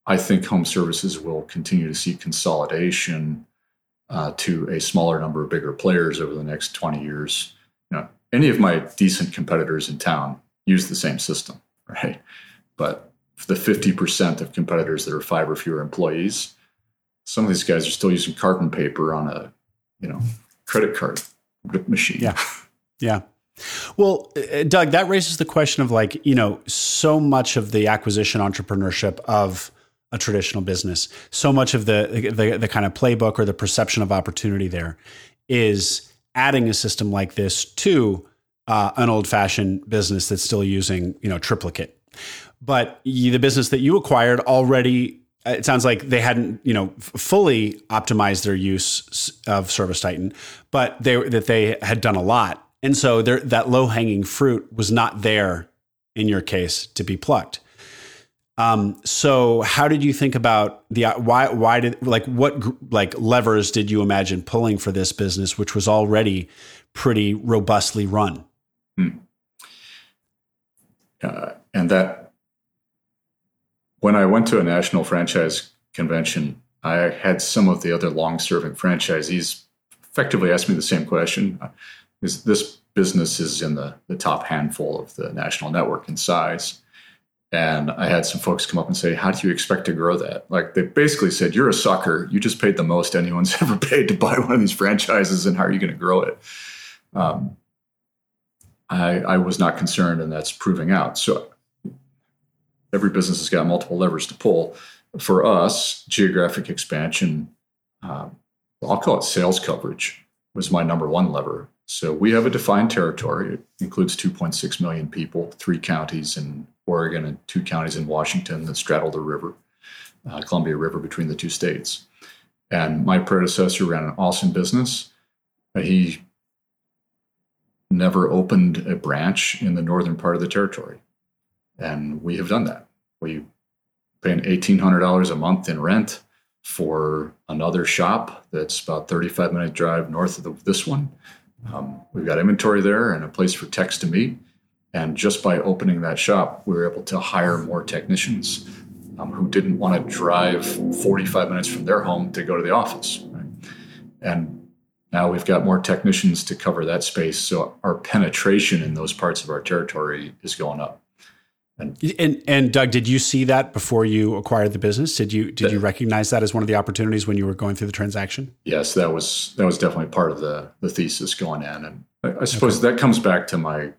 I think home services will continue to see consolidation uh, to a smaller number of bigger players over the next 20 years. You know, any of my decent competitors in town use the same system, right? But the 50% of competitors that are five or fewer employees, some of these guys are still using carbon paper on a, you know, credit card machine. Yeah. Yeah. Well, uh, Doug, that raises the question of like, you know, so much of the acquisition entrepreneurship of a traditional business. So much of the, the, the kind of playbook or the perception of opportunity there is adding a system like this to uh, an old fashioned business that's still using you know triplicate. But the business that you acquired already uh, it sounds like they hadn't you know fully optimized their use of ServiceTitan but they that they had done a lot and so there, that low hanging fruit was not there in your case to be plucked um, so how did you think about the why why did like what like levers did you imagine pulling for this business which was already pretty robustly run? Hmm. Uh, and that when I went to a national franchise convention, I had some of the other long-serving franchisees effectively ask me the same question: Is this business is in the the top handful of the national network in size? And I had some folks come up and say, How do you expect to grow that? Like they basically said, You're a sucker. You just paid the most anyone's ever paid to buy one of these franchises, and how are you going to grow it? Um, I, I was not concerned, and that's proving out. So every business has got multiple levers to pull. For us, geographic expansion, um, I'll call it sales coverage, was my number one lever. So we have a defined territory. It includes 2.6 million people, three counties in Oregon and two counties in Washington that straddle the river, uh, Columbia River between the two states. And my predecessor ran an awesome business. Uh, he never opened a branch in the northern part of the territory. And we have done that. We pay $1,800 a month in rent for another shop that's about 35 minute drive north of the, this one. Um, we've got inventory there and a place for techs to meet. And just by opening that shop, we were able to hire more technicians um, who didn't want to drive 45 minutes from their home to go to the office. Right? And now we've got more technicians to cover that space. So our penetration in those parts of our territory is going up. And, and, and Doug, did you see that before you acquired the business? Did you did that, you recognize that as one of the opportunities when you were going through the transaction? Yes, that was that was definitely part of the the thesis going in, and I, I suppose okay. that comes back to my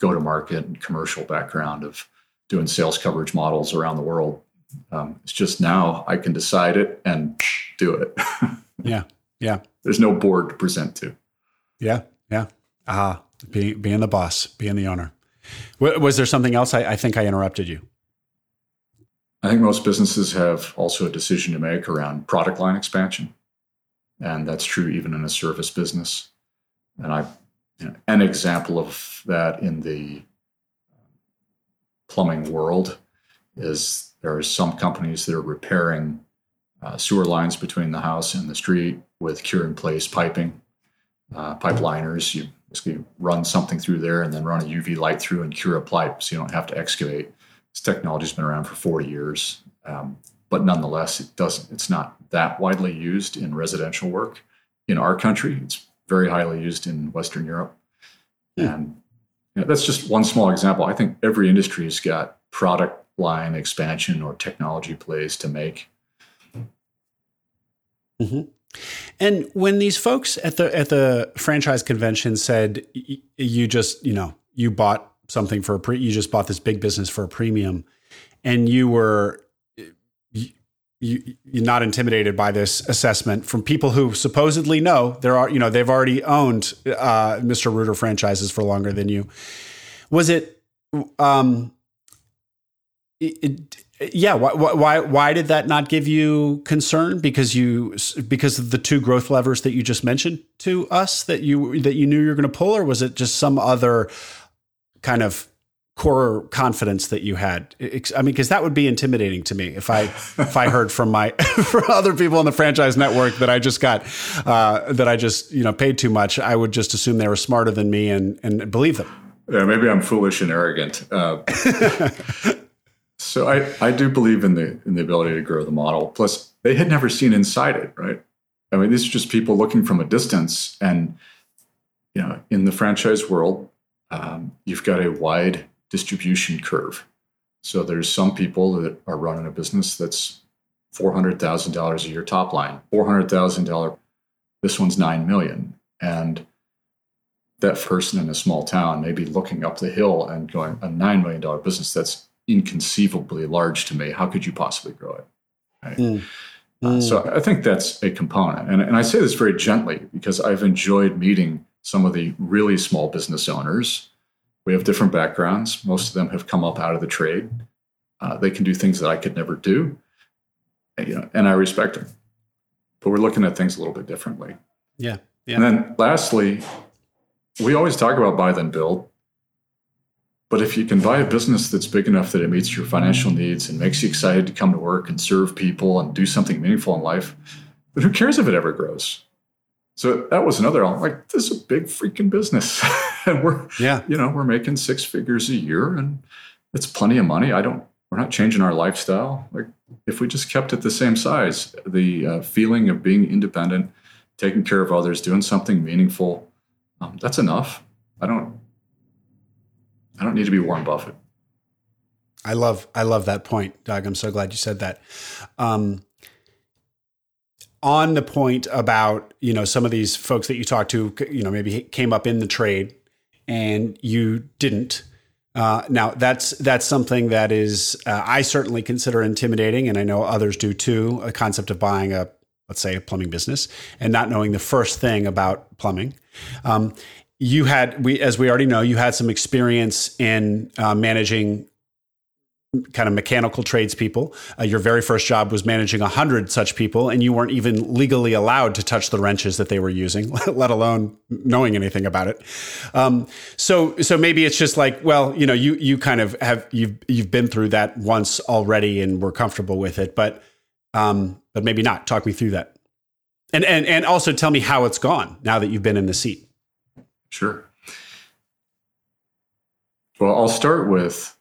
go to market and commercial background of doing sales coverage models around the world. Um, it's just now I can decide it and do it. yeah, yeah. There's no board to present to. Yeah, yeah. Ah, uh, being being the boss, being the owner. Was there something else? I, I think I interrupted you. I think most businesses have also a decision to make around product line expansion. And that's true even in a service business. And I, an example of that in the plumbing world is there are some companies that are repairing uh, sewer lines between the house and the street with cure in place piping, uh, pipeliners. You basically run something through there and then run a UV light through and cure a pipe so you don't have to excavate. This technology's been around for 40 years, um, but nonetheless, it doesn't. It's not that widely used in residential work in our country. It's very highly used in Western Europe, yeah. and you know, that's just one small example. I think every industry has got product line expansion or technology plays to make. Mm-hmm. And when these folks at the at the franchise convention said you just you know you bought something for a pre you just bought this big business for a premium, and you were you, you're not intimidated by this assessment from people who supposedly know there are you know they've already owned uh, Mr. Rooter franchises for longer than you. Was it um it, it yeah why, why why did that not give you concern because you because of the two growth levers that you just mentioned to us that you that you knew you were going to pull or was it just some other kind of core confidence that you had i mean because that would be intimidating to me if i if i heard from my from other people in the franchise network that i just got uh, that i just you know paid too much i would just assume they were smarter than me and and believe them yeah, maybe I'm foolish and arrogant. Uh, So I, I do believe in the in the ability to grow the model. Plus, they had never seen inside it, right? I mean, these are just people looking from a distance, and you know, in the franchise world, um, you've got a wide distribution curve. So there's some people that are running a business that's four hundred thousand dollars a year top line, four hundred thousand dollar. This one's nine million, and that person in a small town may be looking up the hill and going a nine million dollar business that's inconceivably large to me. How could you possibly grow it? Right? Mm. Uh, so I think that's a component. And, and I say this very gently because I've enjoyed meeting some of the really small business owners. We have different backgrounds. Most of them have come up out of the trade. Uh, they can do things that I could never do. And, you know, and I respect them. But we're looking at things a little bit differently. Yeah. yeah. And then lastly, we always talk about buy then build. But if you can buy a business that's big enough that it meets your financial needs and makes you excited to come to work and serve people and do something meaningful in life, then who cares if it ever grows? So that was another like this is a big freaking business. and we're yeah, you know, we're making six figures a year and it's plenty of money. I don't we're not changing our lifestyle. Like if we just kept it the same size, the uh, feeling of being independent, taking care of others, doing something meaningful, um, that's enough. I don't I don't need to be Warren Buffett. I love I love that point, Doug. I'm so glad you said that. Um, on the point about you know some of these folks that you talked to, you know maybe came up in the trade and you didn't. Uh, now that's that's something that is uh, I certainly consider intimidating, and I know others do too. A concept of buying a let's say a plumbing business and not knowing the first thing about plumbing. Um, you had we as we already know you had some experience in uh, managing kind of mechanical tradespeople. Uh, your very first job was managing a hundred such people, and you weren't even legally allowed to touch the wrenches that they were using, let alone knowing anything about it. Um, so, so maybe it's just like, well, you know, you you kind of have you've you've been through that once already, and we're comfortable with it, but um, but maybe not. Talk me through that, and and and also tell me how it's gone now that you've been in the seat. Sure. Well, I'll start with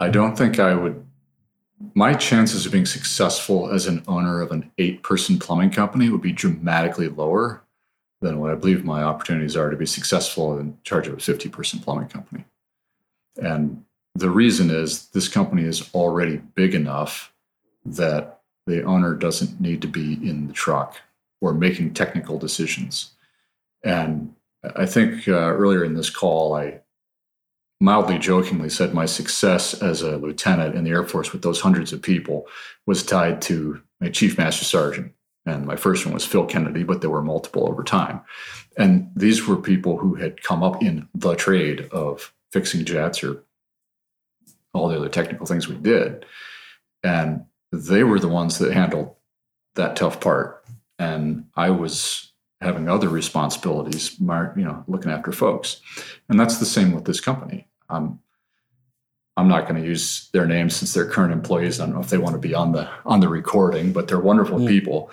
I don't think I would. My chances of being successful as an owner of an eight person plumbing company would be dramatically lower than what I believe my opportunities are to be successful in charge of a 50 person plumbing company. And the reason is this company is already big enough that the owner doesn't need to be in the truck or making technical decisions. And I think uh, earlier in this call, I mildly jokingly said my success as a lieutenant in the Air Force with those hundreds of people was tied to my chief master sergeant. And my first one was Phil Kennedy, but there were multiple over time. And these were people who had come up in the trade of fixing jets or all the other technical things we did. And they were the ones that handled that tough part. And I was having other responsibilities, you know, looking after folks. And that's the same with this company. I'm I'm not going to use their names since they're current employees. I don't know if they want to be on the on the recording, but they're wonderful mm. people.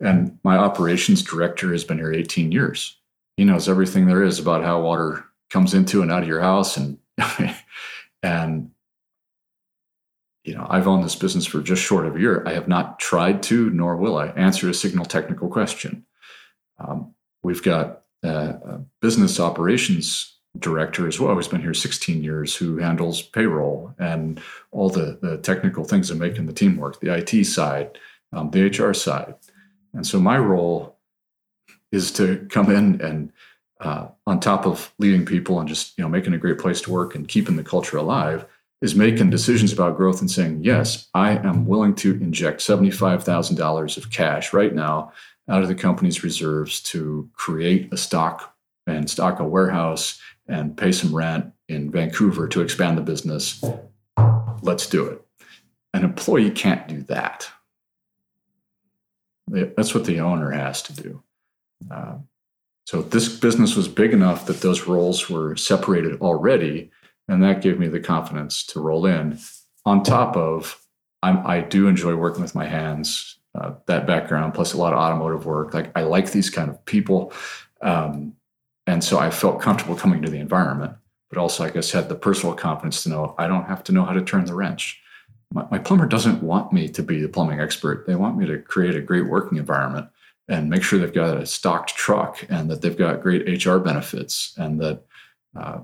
And my operations director has been here 18 years. He knows everything there is about how water comes into and out of your house and and you know, I've owned this business for just short of a year. I have not tried to, nor will I, answer a signal technical question. Um, we've got a business operations director as well, who's been here 16 years, who handles payroll and all the, the technical things that make the team work, the IT side, um, the HR side. And so my role is to come in and uh, on top of leading people and just you know making a great place to work and keeping the culture alive is making decisions about growth and saying yes i am willing to inject $75000 of cash right now out of the company's reserves to create a stock and stock a warehouse and pay some rent in vancouver to expand the business let's do it an employee can't do that that's what the owner has to do uh, so this business was big enough that those roles were separated already, and that gave me the confidence to roll in. On top of, I'm, i do enjoy working with my hands. Uh, that background, plus a lot of automotive work. Like I like these kind of people, um, and so I felt comfortable coming to the environment. But also, I guess, had the personal confidence to know I don't have to know how to turn the wrench. My, my plumber doesn't want me to be the plumbing expert. They want me to create a great working environment and make sure they've got a stocked truck and that they've got great HR benefits and that uh,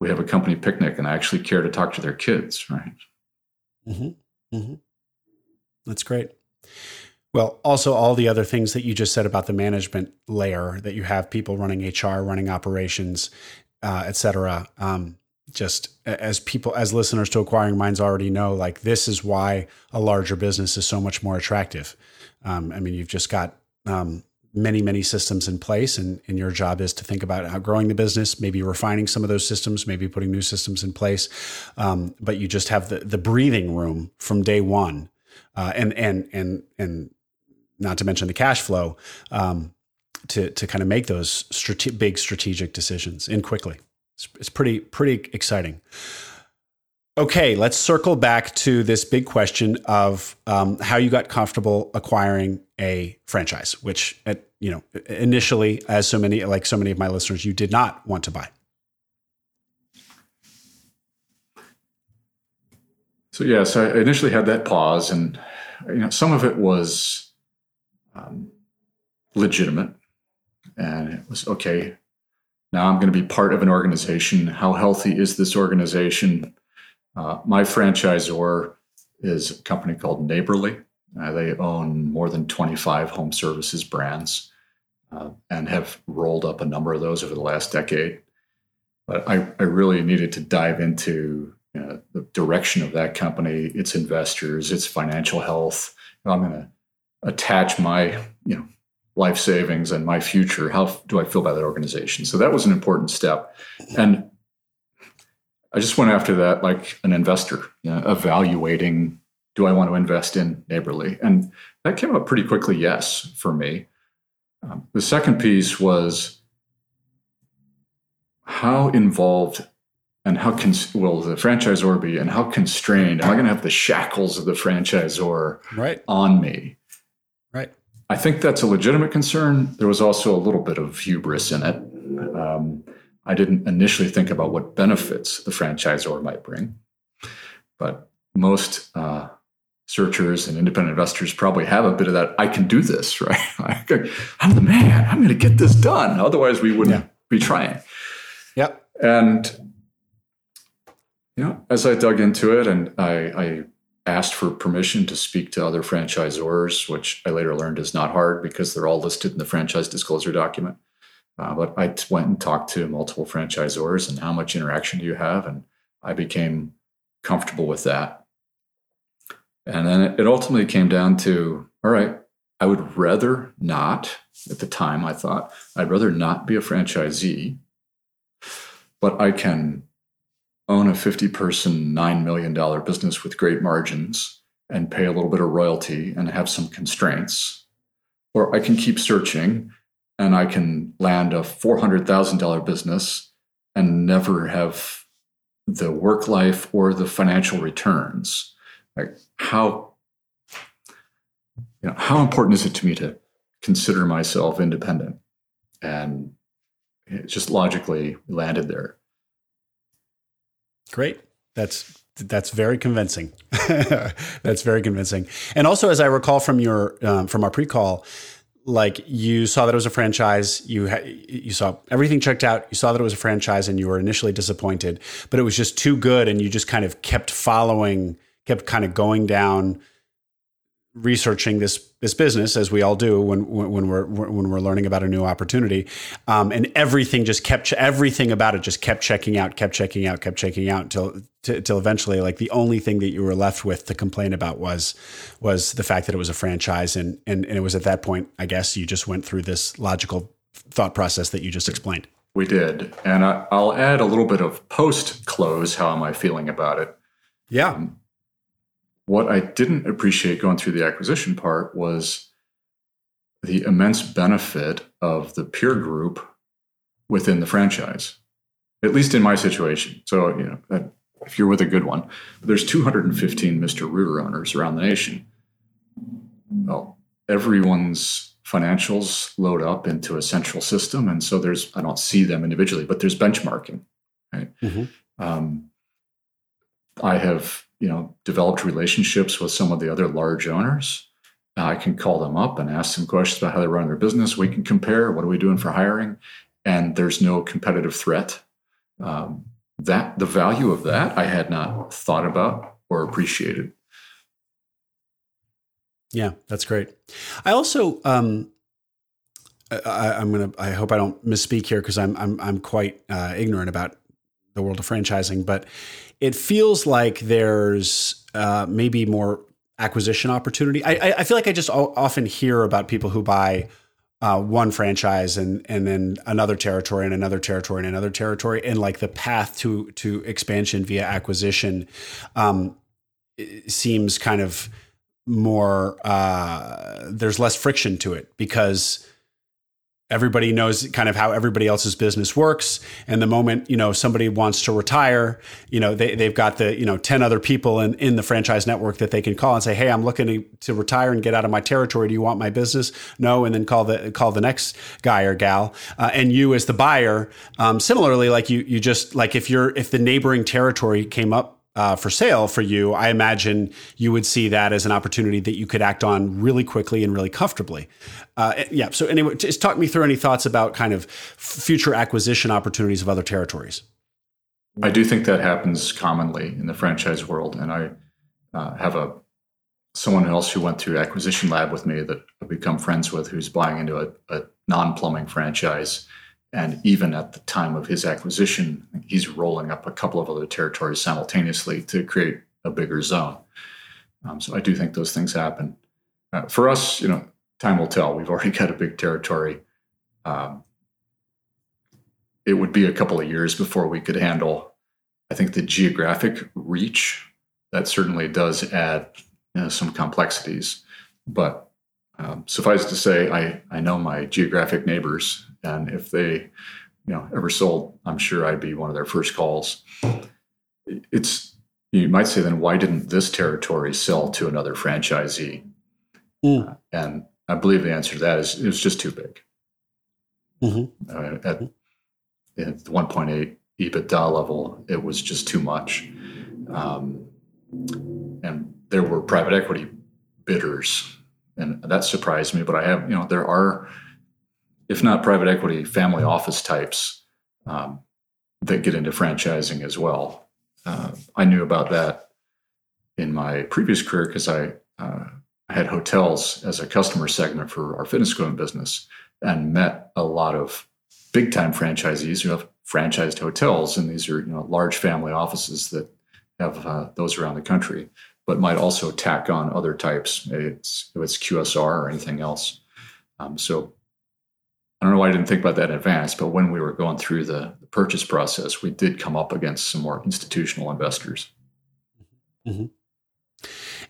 we have a company picnic and I actually care to talk to their kids, right? Mm-hmm. Mm-hmm. That's great. Well, also all the other things that you just said about the management layer that you have people running HR, running operations, uh, et cetera. Um, just as people, as listeners to Acquiring Minds already know, like this is why a larger business is so much more attractive. Um, I mean, you've just got um, many, many systems in place. And, and your job is to think about how growing the business, maybe refining some of those systems, maybe putting new systems in place. Um, but you just have the, the breathing room from day one. Uh, and, and, and, and not to mention the cash flow um, to, to kind of make those strate- big strategic decisions in quickly. It's, it's pretty, pretty exciting. Okay, let's circle back to this big question of um, how you got comfortable acquiring a franchise, which at, you know initially, as so many like so many of my listeners, you did not want to buy. So yeah, so I initially had that pause, and you know some of it was um, legitimate, and it was okay. Now I'm going to be part of an organization. How healthy is this organization? Uh, my franchisor is a company called Neighborly. Uh, they own more than 25 home services brands uh, and have rolled up a number of those over the last decade. But I, I really needed to dive into you know, the direction of that company, its investors, its financial health. I'm going to attach my you know life savings and my future. How do I feel about that organization? So that was an important step. And I just went after that like an investor, you know, evaluating do I want to invest in Neighborly? And that came up pretty quickly, yes, for me. Um, the second piece was how involved and how cons- will the franchisor be and how constrained am I going to have the shackles of the franchisor right. on me? Right. I think that's a legitimate concern. There was also a little bit of hubris in it. Um, I didn't initially think about what benefits the franchisor might bring, but most uh, searchers and independent investors probably have a bit of that. I can do this, right? I'm the man. I'm going to get this done. Otherwise, we wouldn't yeah. be trying. Yep. And you know, as I dug into it and I, I asked for permission to speak to other franchisors, which I later learned is not hard because they're all listed in the franchise disclosure document. Uh, but I went and talked to multiple franchisors and how much interaction do you have? And I became comfortable with that. And then it ultimately came down to all right, I would rather not, at the time I thought, I'd rather not be a franchisee, but I can own a 50 person, $9 million business with great margins and pay a little bit of royalty and have some constraints. Or I can keep searching and I can land a $400,000 business and never have the work life or the financial returns. Like how you know, how important is it to me to consider myself independent? And just logically landed there. Great. That's that's very convincing. that's very convincing. And also, as I recall from your um, from our pre-call, like you saw that it was a franchise you ha- you saw everything checked out you saw that it was a franchise and you were initially disappointed but it was just too good and you just kind of kept following kept kind of going down researching this this business as we all do when when we're when we're learning about a new opportunity um, and everything just kept everything about it just kept checking out kept checking out kept checking out until until eventually like the only thing that you were left with to complain about was was the fact that it was a franchise and and, and it was at that point I guess you just went through this logical thought process that you just explained. We did. And I, will add a little bit of post close how am I feeling about it. Yeah. Um, what I didn't appreciate going through the acquisition part was the immense benefit of the peer group within the franchise, at least in my situation. So, you know, if you're with a good one, there's 215 Mr. Rooter owners around the nation. Well, everyone's financials load up into a central system. And so there's, I don't see them individually, but there's benchmarking. Right? Mm-hmm. Um, I have you know developed relationships with some of the other large owners. I can call them up and ask them questions about how they run their business. We can compare what are we doing for hiring, and there's no competitive threat. Um, that the value of that I had not thought about or appreciated. Yeah, that's great. I also um, I, am gonna. I hope I don't misspeak here because I'm I'm I'm quite uh, ignorant about the world of franchising, but it feels like there's uh, maybe more acquisition opportunity. I, I, feel like I just often hear about people who buy uh, one franchise and and then another territory and another territory and another territory, and like the path to to expansion via acquisition um, seems kind of more. Uh, there's less friction to it because everybody knows kind of how everybody else's business works. And the moment you know somebody wants to retire you know they, they've got the you know 10 other people in, in the franchise network that they can call and say hey i'm looking to, to retire and get out of my territory. Do you want my business? No and then call the call the next guy or gal. Uh, and you as the buyer um, similarly like you you just like if you're if the neighboring territory came up uh, for sale for you, I imagine you would see that as an opportunity that you could act on really quickly and really comfortably. Uh, yeah. So anyway, just talk me through any thoughts about kind of future acquisition opportunities of other territories. I do think that happens commonly in the franchise world, and I uh, have a someone else who went through acquisition lab with me that I've become friends with, who's buying into a, a non plumbing franchise and even at the time of his acquisition, he's rolling up a couple of other territories simultaneously to create a bigger zone. Um, so I do think those things happen. Uh, for us, you know, time will tell. We've already got a big territory. Um, it would be a couple of years before we could handle. I think the geographic reach that certainly does add you know, some complexities, but um, suffice to say, I I know my geographic neighbors and if they, you know, ever sold, I'm sure I'd be one of their first calls. It's you might say then why didn't this territory sell to another franchisee? Mm. Uh, and I believe the answer to that is it was just too big. Mm-hmm. Uh, at, at 1.8 EBITDA level, it was just too much. Um, and there were private equity bidders, and that surprised me. But I have, you know, there are if not private equity, family office types um, that get into franchising as well. uh, I knew about that in my previous career because I, uh, had hotels as a customer segment for our fitness equipment business and met a lot of big time franchisees who have franchised hotels. And these are you know large family offices that have uh, those around the country, but might also tack on other types. It's, if it's QSR or anything else. Um, so I don't know why I didn't think about that in advance, but when we were going through the, purchase process, we did come up against some more institutional investors. Mm-hmm.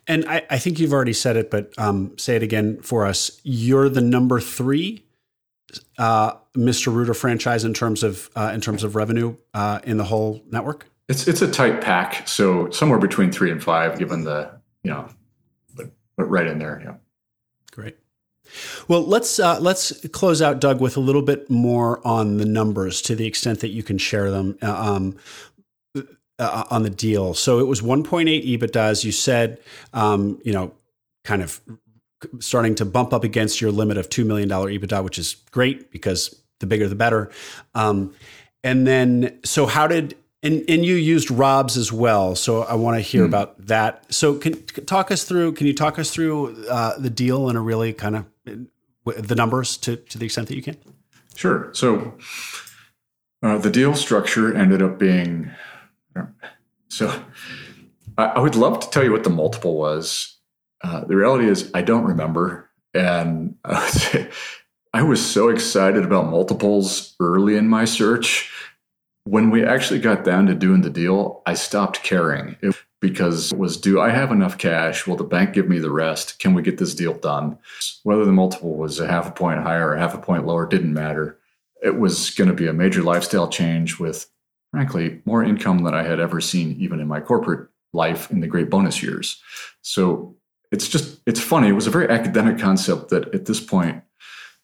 And I, I, think you've already said it, but um, say it again for us. You're the number three uh, Mr. Rooter franchise in terms of uh, in terms of revenue uh, in the whole network. It's it's a tight pack, so somewhere between three and five, given the you know, but but right in there, yeah. Well, let's uh, let's close out, Doug, with a little bit more on the numbers, to the extent that you can share them. Uh, um, uh, on the deal. So it was 1.8 EBITDA, as you said, um, you know, kind of starting to bump up against your limit of $2 million EBITDA, which is great because the bigger the better. Um, and then, so how did, and, and you used ROBS as well. So I want to hear mm. about that. So can, can, talk us through, can you talk us through uh, the deal in a really kind of the numbers to, to the extent that you can? Sure. So uh, the deal structure ended up being, so I, I would love to tell you what the multiple was uh, the reality is, I don't remember. And I was so excited about multiples early in my search. When we actually got down to doing the deal, I stopped caring it, because it was do I have enough cash? Will the bank give me the rest? Can we get this deal done? Whether the multiple was a half a point higher or half a point lower didn't matter. It was going to be a major lifestyle change with, frankly, more income than I had ever seen, even in my corporate life in the great bonus years. So it's just it's funny. It was a very academic concept that at this point,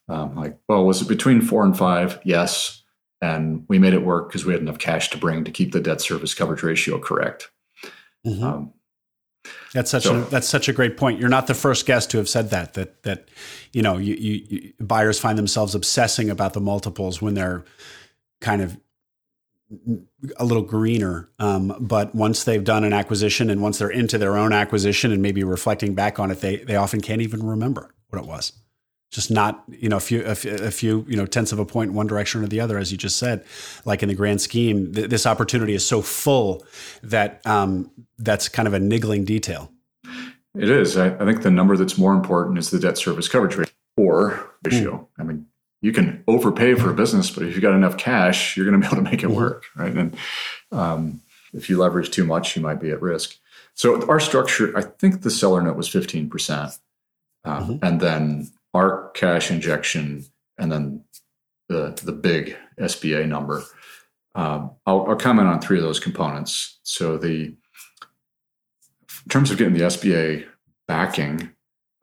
um, like, well, was it between four and five? Yes, and we made it work because we had enough cash to bring to keep the debt service coverage ratio correct. Mm-hmm. Um, that's such so, a that's such a great point. You're not the first guest to have said that. That that you know you, you, you buyers find themselves obsessing about the multiples when they're kind of a little greener. Um, but once they've done an acquisition and once they're into their own acquisition and maybe reflecting back on it, they they often can't even remember what it was. Just not you know a few a, a few you know tenths of a point in one direction or the other, as you just said. Like in the grand scheme, th- this opportunity is so full that um, that's kind of a niggling detail. It is. I, I, think the number that's more important is the debt service coverage rate or ratio. Mm. I mean, you can overpay for a business, but if you've got enough cash, you're going to be able to make it mm-hmm. work, right? And um, if you leverage too much, you might be at risk. So our structure, I think the seller note was 15%. Um, mm-hmm. And then our cash injection, and then the, the big SBA number. Um, I'll, I'll, comment on three of those components. So the in terms of getting the SBA backing,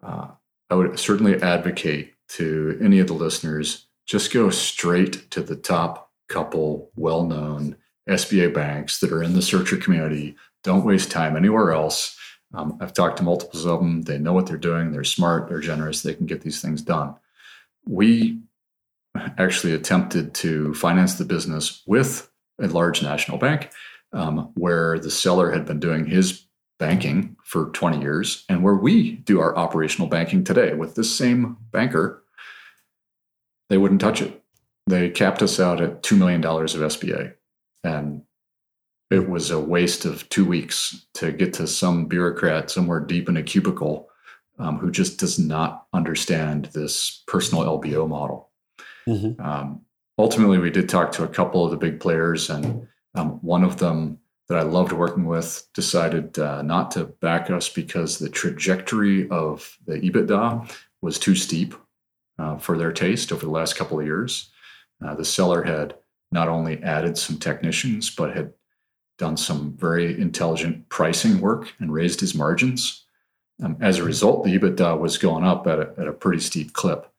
uh, I would certainly advocate to any of the listeners, just go straight to the top couple well known SBA banks that are in the searcher community. Don't waste time anywhere else. Um, I've talked to multiples of them. They know what they're doing. They're smart. They're generous. They can get these things done. We actually attempted to finance the business with a large national bank um, where the seller had been doing his banking for 20 years and where we do our operational banking today with this same banker they wouldn't touch it. They capped us out at $2 million of SBA. And it was a waste of two weeks to get to some bureaucrat somewhere deep in a cubicle um, who just does not understand this personal LBO model. Mm-hmm. Um, ultimately, we did talk to a couple of the big players, and um, one of them that I loved working with decided uh, not to back us because the trajectory of the EBITDA was too steep uh, for their taste over the last couple of years. Uh, the seller had not only added some technicians, but had done some very intelligent pricing work and raised his margins. Um, as a result, the EBITDA was going up at a, at a pretty steep clip.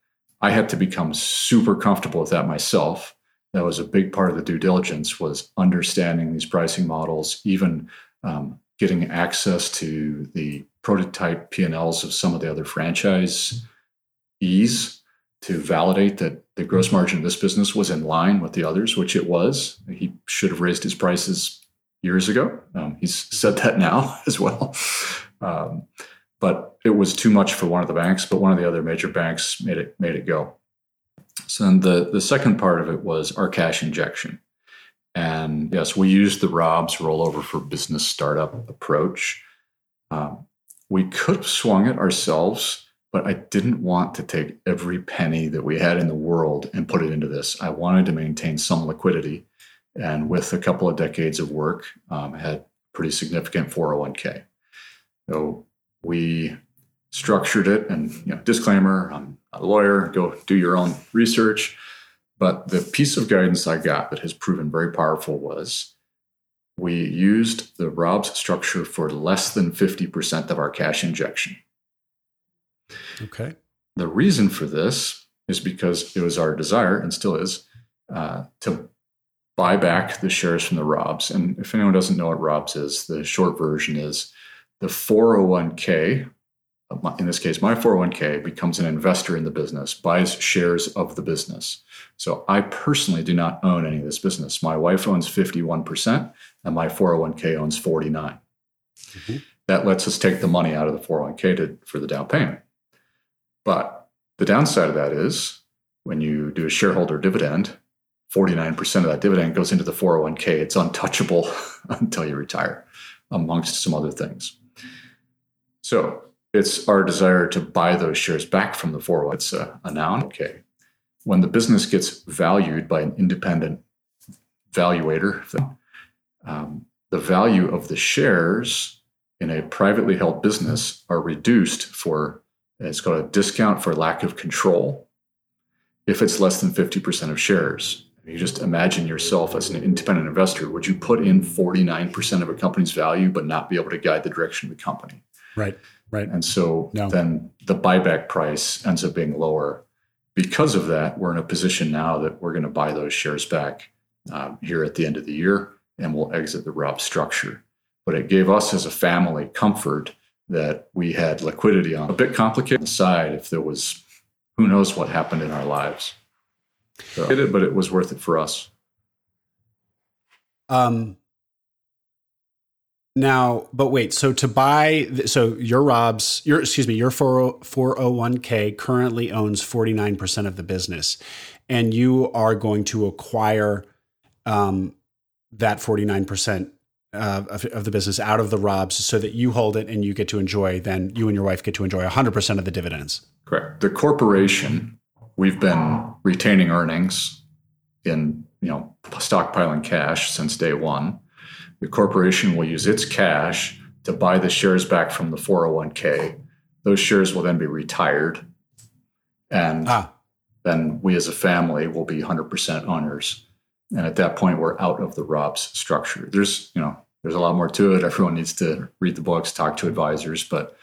I had to become super comfortable with that myself. That was a big part of the due diligence was understanding these pricing models, even um, getting access to the prototype P&Ls of some of the other franchisees to validate that the gross margin of this business was in line with the others, which it was. He should have raised his prices years ago. Um, he's said that now as well. Um, but it was too much for one of the banks, but one of the other major banks made it made it go. So then the, the second part of it was our cash injection. And yes, we used the ROBS rollover for business startup approach. Um, we could have swung it ourselves, but I didn't want to take every penny that we had in the world and put it into this. I wanted to maintain some liquidity. And with a couple of decades of work, um, I had pretty significant 401k. So we structured it and you know, disclaimer, I'm not a lawyer, go do your own research. But the piece of guidance I got that has proven very powerful was we used the ROBS structure for less than 50% of our cash injection. Okay. The reason for this is because it was our desire, and still is, uh, to buy back the shares from the ROBS. And if anyone doesn't know what ROBS is, the short version is the 401k, in this case, my 401k becomes an investor in the business, buys shares of the business. So I personally do not own any of this business. My wife owns 51%, and my 401k owns 49. Mm-hmm. That lets us take the money out of the 401k to, for the down payment. But the downside of that is when you do a shareholder dividend, 49% of that dividend goes into the 401k. It's untouchable until you retire, amongst some other things. So it's our desire to buy those shares back from the 401k. It's a, a noun. Okay. When the business gets valued by an independent valuator, um, the value of the shares in a privately held business are reduced for it's called a discount for lack of control if it's less than 50% of shares. You just imagine yourself as an independent investor. Would you put in 49% of a company's value but not be able to guide the direction of the company? Right, right. And so no. then the buyback price ends up being lower. Because of that, we're in a position now that we're going to buy those shares back um, here at the end of the year and we'll exit the ROB structure. But it gave us as a family comfort that we had liquidity on. A bit complicated side if there was who knows what happened in our lives. So, it, but it was worth it for us. Um now, but wait, so to buy so your ROBS your excuse me, your 401k currently owns 49% of the business and you are going to acquire um that 49% uh, of, of, the business out of the ROBS so that you hold it and you get to enjoy, then you and your wife get to enjoy 100% of the dividends. Correct. The corporation, we've been retaining earnings in, you know, stockpiling cash since day one. The corporation will use its cash to buy the shares back from the 401k. Those shares will then be retired. And ah. then we as a family will be 100% owners. And at that point, we're out of the ROBS structure. There's, you know, there's a lot more to it. Everyone needs to read the books, talk to advisors, but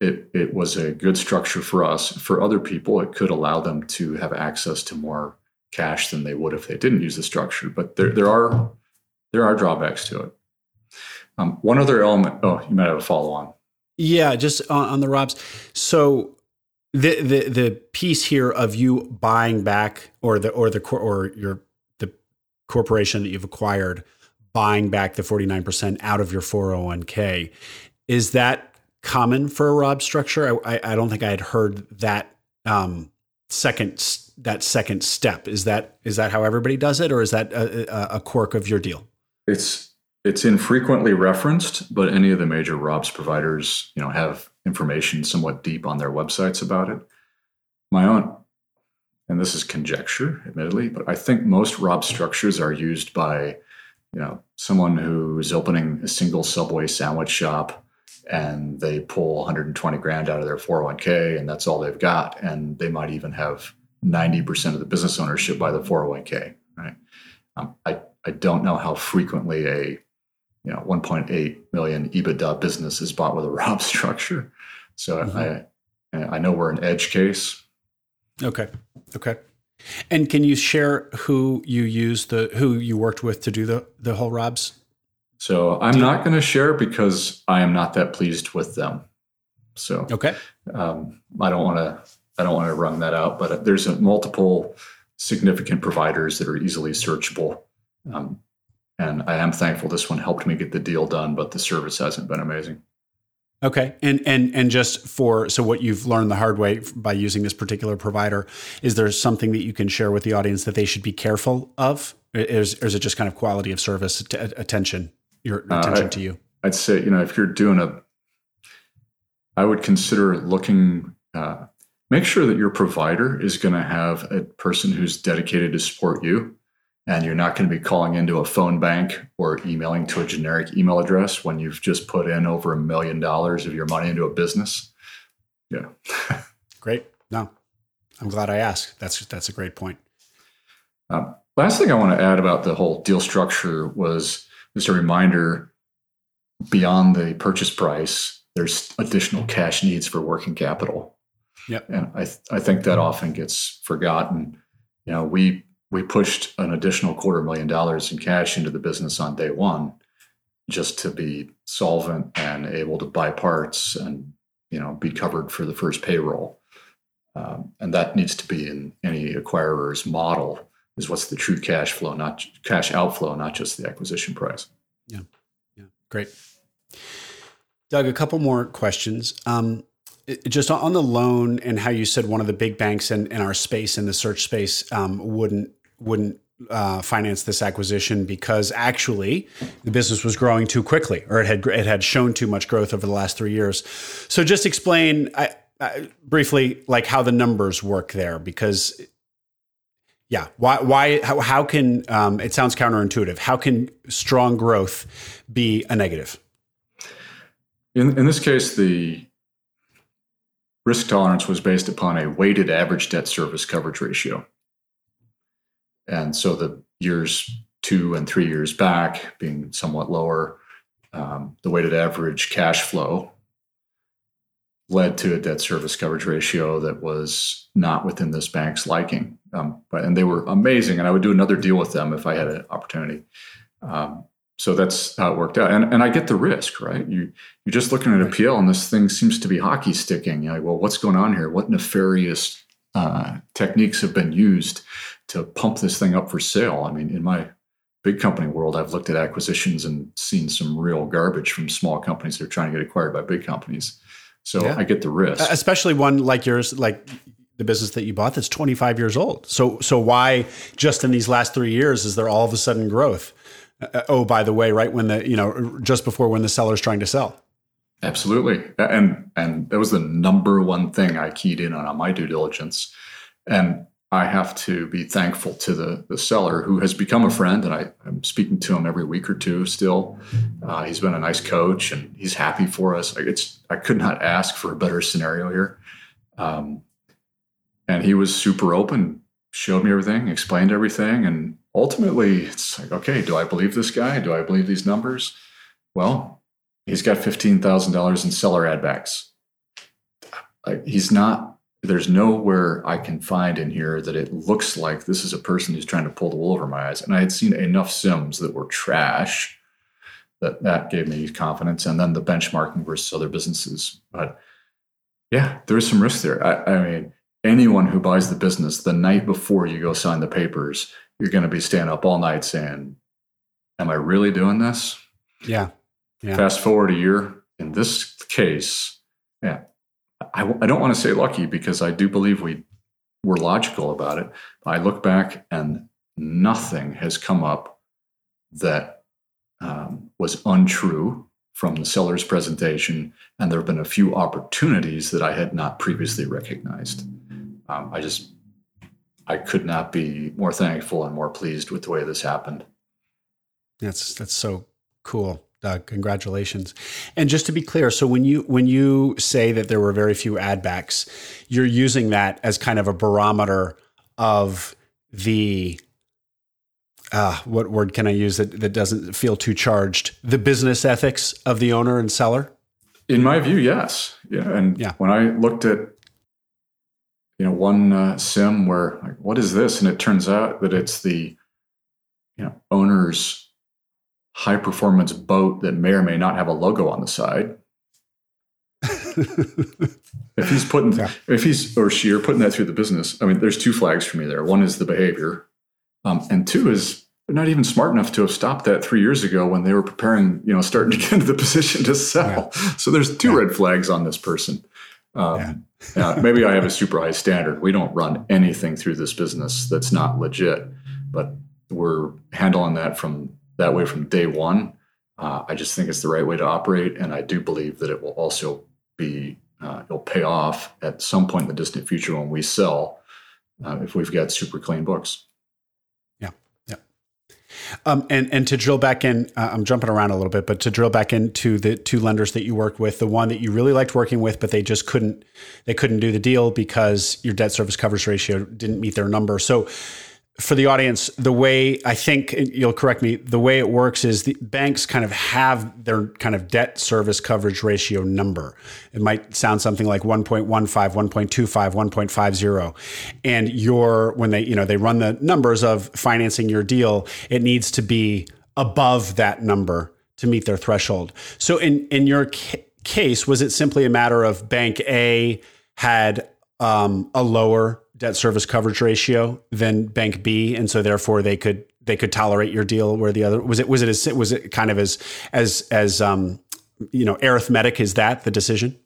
it it was a good structure for us. For other people, it could allow them to have access to more cash than they would if they didn't use the structure. But there there are there are drawbacks to it. Um, one other element. Oh, you might have a follow on. Yeah, just on, on the ROBS. So the the the piece here of you buying back or the or the or your the corporation that you've acquired buying back the 49% out of your 401k. Is that common for a ROB structure? I, I, don't think I had heard that um, second that second step. Is that is that how everybody does it, or is that a, a quirk of your deal? It's it's infrequently referenced, but any of the major ROBS providers, you know, have information somewhat deep on their websites about it. My own, and this is conjecture, admittedly, but I think most ROB structures are used by you know, someone who is opening a single Subway sandwich shop and they pull 120 grand out of their 401k and that's all they've got. And they might even have 90% of the business ownership by the 401k, right? Um, I, I don't know how frequently a you know 1.8 million EBITDA business is bought with a ROB structure. So mm-hmm. I I know we're an edge case. Okay. Okay. And can you share who you used the who you worked with to do the the whole ROBS? So I'm not going to share because I am not that pleased with them. So okay, um, I don't want to I don't want to run that out. But there's a multiple significant providers that are easily searchable. Um, and I am thankful this one helped me get the deal done, but the service hasn't been amazing. Okay, and and and just for so what you've learned the hard way by using this particular provider, is there something that you can share with the audience that they should be careful of? Is, is it just kind of quality of service, attention, your attention uh, I, to you? I'd say you know if you're doing a, I would consider looking. Uh, make sure that your provider is going to have a person who's dedicated to support you and you're not going to be calling into a phone bank or emailing to a generic email address when you've just put in over a million dollars of your money into a business. Yeah. great. No, I'm glad I asked. That's that's a great point. Um, last thing I want to add about the whole deal structure was just a reminder beyond the purchase price, there's additional cash needs for working capital. Yep. And I, th- I think that often gets forgotten. You know, we we pushed an additional quarter million dollars in cash into the business on day one just to be solvent and able to buy parts and you know be covered for the first payroll um, and that needs to be in any acquirer's model is what's the true cash flow not cash outflow not just the acquisition price. Yeah. Yeah. Great. Doug a couple more questions. Um, just on the loan and how you said one of the big banks in, in our space in the search space um, wouldn't wouldn't uh, finance this acquisition because actually the business was growing too quickly, or it had it had shown too much growth over the last three years. So just explain I, I, briefly, like how the numbers work there, because yeah, why why how, how can um, it sounds counterintuitive? How can strong growth be a negative? In in this case, the risk tolerance was based upon a weighted average debt service coverage ratio. And so the years two and three years back being somewhat lower, um, the weighted average cash flow led to a debt service coverage ratio that was not within this bank's liking. Um, but and they were amazing, and I would do another deal with them if I had an opportunity. Um, so that's how it worked out, and and I get the risk, right? You you're just looking at a P&L, and this thing seems to be hockey sticking. You're like, well, what's going on here? What nefarious uh, techniques have been used to pump this thing up for sale. I mean, in my big company world, I've looked at acquisitions and seen some real garbage from small companies that are trying to get acquired by big companies. So yeah. I get the risk, especially one like yours, like the business that you bought that's 25 years old. So, so why just in these last three years is there all of a sudden growth? Uh, oh, by the way, right when the you know just before when the seller's trying to sell. Absolutely, and and that was the number one thing I keyed in on on my due diligence, and I have to be thankful to the, the seller who has become a friend, and I, am speaking to him every week or two still. Uh, he's been a nice coach, and he's happy for us. It's I could not ask for a better scenario here. Um, and he was super open, showed me everything, explained everything, and ultimately, it's like, okay, do I believe this guy? Do I believe these numbers? Well, he's got fifteen thousand dollars in seller adbacks. Like, he's not there's nowhere I can find in here that it looks like this is a person who's trying to pull the wool over my eyes. And I had seen enough CIMs that were trash that that gave me confidence. And then the benchmarking versus other businesses. But yeah, there is some risk there. I, I mean, anyone who buys the business the night before you go sign the papers, you're going to be staying up all night saying, Am I really doing this? Yeah. yeah. Fast forward a year. In this case, yeah, I, I don't want to say lucky because I do believe we were logical about it. I look back and nothing has come up that um, was untrue from the seller's presentation, and there have been a few opportunities that I had not previously recognized. Um, I just, I could not be more thankful and more pleased with the way this happened. That's that's so cool. Doug, congratulations. And just to be clear, so when you when you say that there were very few ad backs, you're using that as kind of a barometer of the uh, what word can I use that, that doesn't feel too charged? The business ethics of the owner and seller? In my view, yes. Yeah. And yeah. when I looked at you know one uh, CIM where like, what is this? And it turns out that it's the you know owner's high performance boat that may or may not have a logo on the side. if he's putting, yeah. if he's or she are putting that through the business, I mean, there's two flags for me there. One is the behavior, um, and two is they're not even smart enough to have stopped that three years ago when they were preparing, you know, starting to get into the position to sell. Yeah. So there's two yeah. red flags on this person. Um, yeah. maybe I have a super high standard. We don't run anything through this business that's not legit, but we're handling that from that way from day one. Uh, I just think it's the right way to operate, and I do believe that it will also be uh, it'll pay off at some point in the distant future when we sell uh, if we've got super clean books. Um, and and to drill back in, uh, I'm jumping around a little bit, but to drill back into the two lenders that you worked with, the one that you really liked working with, but they just couldn't they couldn't do the deal because your debt service coverage ratio didn't meet their number. So for the audience, the way I think you'll correct me, the way it works is the banks kind of have their kind of debt service coverage ratio number. It might sound something like 1.15, 1.25, 1.50. And your when they, you know, they run the numbers of financing your deal, it needs to be above that number to meet their threshold. So in in your ca- case, was it simply a matter of bank A had um, a lower debt service coverage ratio than Bank B, and so therefore they could they could tolerate your deal where the other was it was it as was it kind of as as as um, you know arithmetic is that the decision?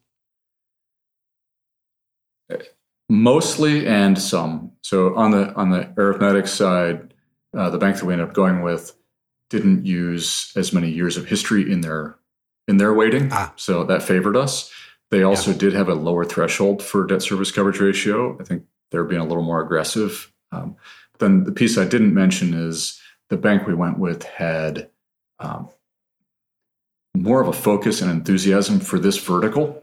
Mostly and some. So on the on the arithmetic side, uh, the bank that we ended up going with didn't use as many years of history in their in their weighting, ah. so that favored us. They also yeah. did have a lower threshold for debt service coverage ratio. I think they're being a little more aggressive. Um, then the piece I didn't mention is the bank we went with had um, more of a focus and enthusiasm for this vertical.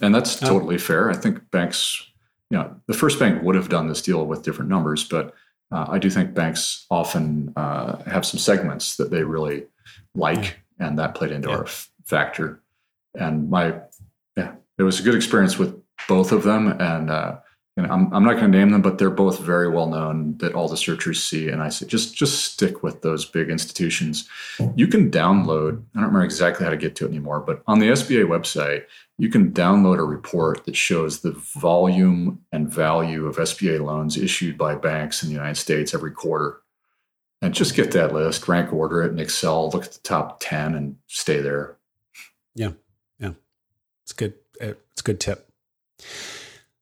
And that's oh. totally fair. I think banks, you know, the first bank would have done this deal with different numbers, but uh, I do think banks often uh, have some segments that they really like, yeah. and that played into yeah. our f- factor. And my, yeah, it was a good experience with both of them. And uh, and I'm, I'm not going to name them, but they're both very well known that all the searchers see. And I say, just just stick with those big institutions. You can download. I don't remember exactly how to get to it anymore, but on the SBA website, you can download a report that shows the volume and value of SBA loans issued by banks in the United States every quarter. And just get that list, rank order it in Excel, look at the top ten, and stay there. Yeah, yeah, it's good. Uh, it's a good tip.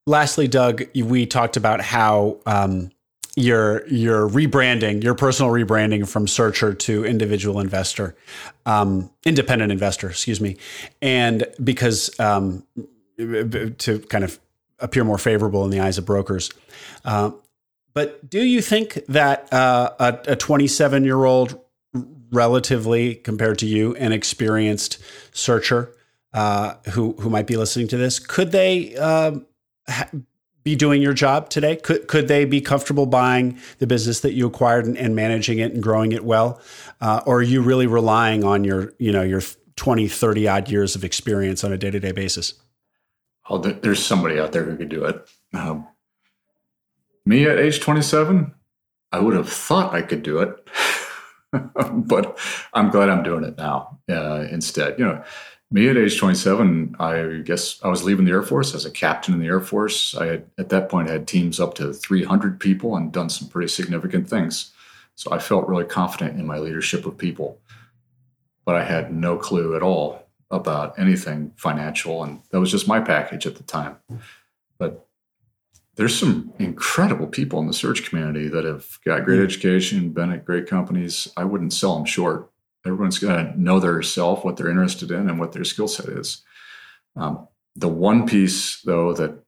Lastly, Doug, we talked about how um, your your rebranding, your personal rebranding from searcher to individual investor, um, independent investor, excuse me, and because um, to kind of appear more favorable in the eyes of brokers. Uh, but do you think that uh, a 27 year old, relatively compared to you, an experienced searcher uh, who who might be listening to this, could they uh, be doing your job today? Could could they be comfortable buying the business that you acquired and, and managing it and growing it well? Uh, or are you really relying on your, you know, your 20, 30 odd years of experience on a day-to-day basis? Oh, there's somebody out there who could do it. Um, me at age 27, I would have thought I could do it, but I'm glad I'm doing it now uh, instead. You know, me at age 27 i guess i was leaving the air force as a captain in the air force. I had at that point had teams up to 300 people and done some pretty significant things. So i felt really confident in my leadership of people. But i had no clue at all about anything financial and that was just my package at the time. But there's some incredible people in the search community that have got great hmm. education been at great companies. I wouldn't sell them short everyone's going to know their self, what they're interested in, and what their skill set is. Um, the one piece, though, that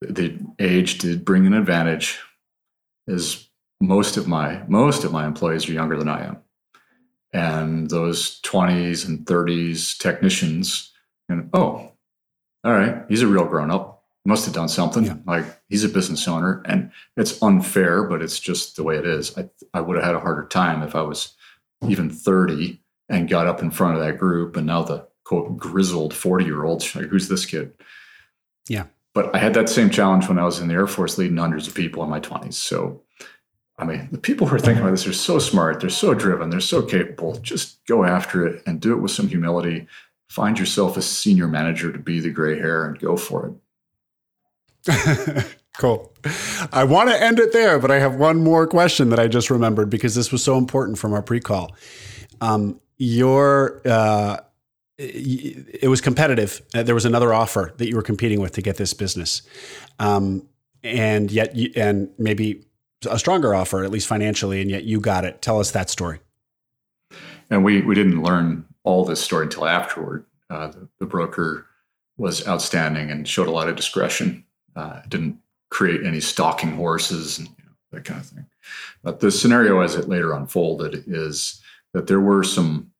the age did bring an advantage is most of my most of my employees are younger than I am, and those twenties and thirties technicians, and oh, all right, he's a real grown up. Must have done something. Yeah. Like he's a business owner, and it's unfair, but it's just the way it is. I I would have had a harder time if I was even 30 and got up in front of that group and now the quote grizzled 40 year old like who's this kid? Yeah. But i had that same challenge when i was in the air force leading hundreds of people in my 20s so i mean the people who are thinking about this are so smart they're so driven they're so capable. Just go after it and do it with some humility. Find yourself a senior manager to be the gray hair and go for it Cool. I want to end it there, but I have one more question that I just remembered because this was so important from our pre-call. Um, your uh, it was competitive. Uh, there was another offer that you were competing with to get this business, um, and yet you, and maybe a stronger offer, at least financially, and yet you got it. Tell us that story. And we we didn't learn all this story until afterward. Uh, the, the, broker was outstanding and showed a lot of discretion. Uh, didn't create any stalking horses and you know, that kind of thing. But the scenario as it later unfolded is that there were some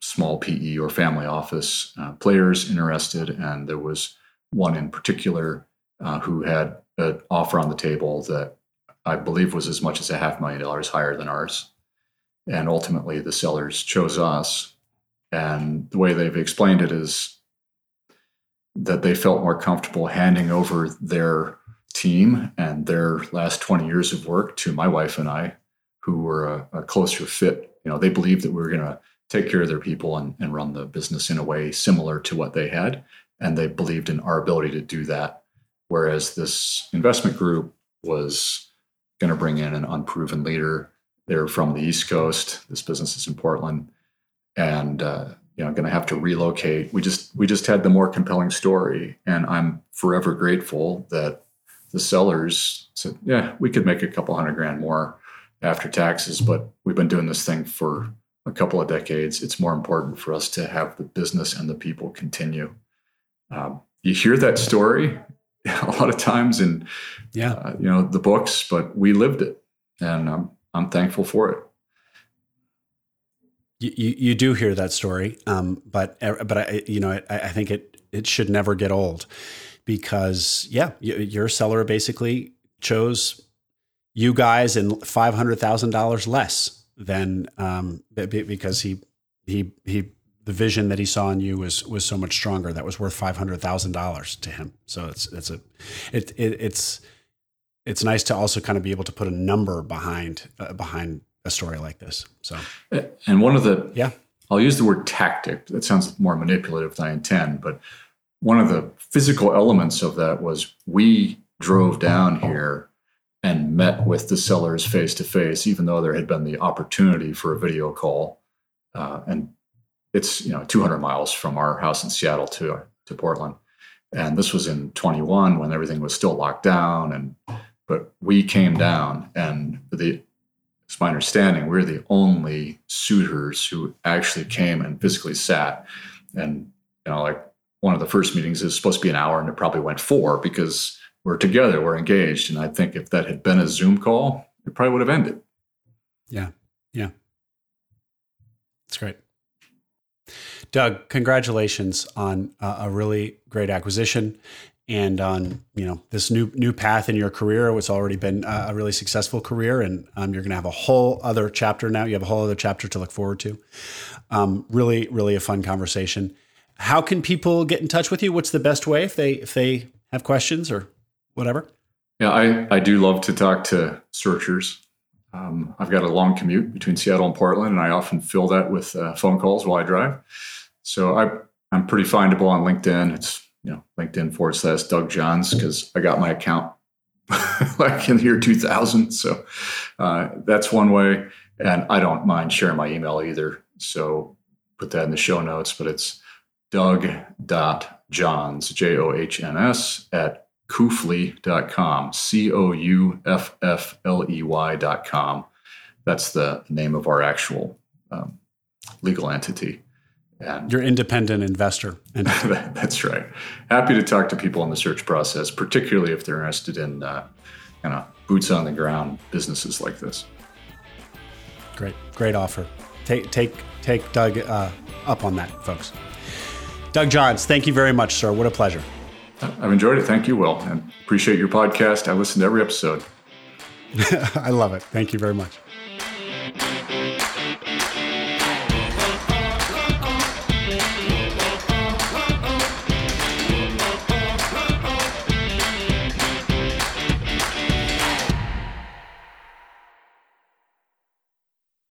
small PE or family office uh, players interested, and there was one in particular uh, who had an offer on the table that I believe was as much as a half million dollars higher than ours. And ultimately, the sellers chose us. And the way they've explained it is that they felt more comfortable handing over their team and their last 20 years of work to my wife and I, who were a, a closer fit. You know, they believed that we were going to take care of their people and, and run the business in a way similar to what they had. And they believed in our ability to do that. Whereas this investment group was going to bring in an unproven leader. They're from the East Coast. This business is in Portland. And uh, you know going to have to relocate. We just we just had the more compelling story and i'm forever grateful that the sellers said yeah we could make a couple hundred grand more after taxes but we've been doing this thing for a couple of decades. It's more important for us to have the business and the people continue. Um, you hear that story a lot of times in yeah. uh, you know the books but we lived it and i'm i'm thankful for it you, you, do hear that story, um, but uh, but I you know I, I, think it it should never get old because yeah, your seller basically chose you guys and five hundred thousand dollars less than um, because he he he the vision that he saw in you was was so much stronger that was worth five hundred thousand dollars to him. So it's it's a it, it it's it's nice to also kind of be able to put a number behind uh, behind a story like this. So, and one of the yeah, I'll use the word tactic. That sounds more manipulative than I intend, but one of the physical elements of that was we drove down here and met with the sellers face to face, even though there had been the opportunity for a video call. Uh, and it's you know 200 miles from our house in Seattle to to Portland, and this was in 21 when everything was still locked down. And but we came down, and the it's my understanding we're the only suitors who actually came and physically sat. And you know, like one of the first meetings is supposed to be an hour, and it probably went four because we're together, we're engaged. And I think if that had been a Zoom call, it probably would have ended. Yeah, yeah, that's great. Doug, congratulations on uh, a really great acquisition and on you know this new new path in your career it's already been a really successful career and um, you're going to have a whole other chapter now. You have a whole other chapter to look forward to. Um, really really a fun conversation. How can people get in touch with you? What's the best way if they if they have questions or whatever? Yeah i i do love to talk to searchers. Um, i've got a long commute between seattle and portland and i often fill that with uh, phone calls while i drive. So i i'm pretty findable on linkedin. It's you know, LinkedIn forward slash Doug Johns because I got my account like in the year 2000. So uh, that's one way. And I don't mind sharing my email either. So put that in the show notes, but it's doug.johns, J O H N S, at couffley.com, C O U F F L E Y.com. That's the name of our actual um, legal entity. And You're independent investor. that's right. Happy to talk to people in the search process, particularly if they're interested in uh, kind of boots on the ground businesses like this. Great, great offer. Take take take Doug uh, up on that, folks. Doug Johns, thank you very much, sir. What a pleasure. I've enjoyed it. Thank you, Will, and appreciate your podcast. I listen to every episode. I love it. Thank you very much.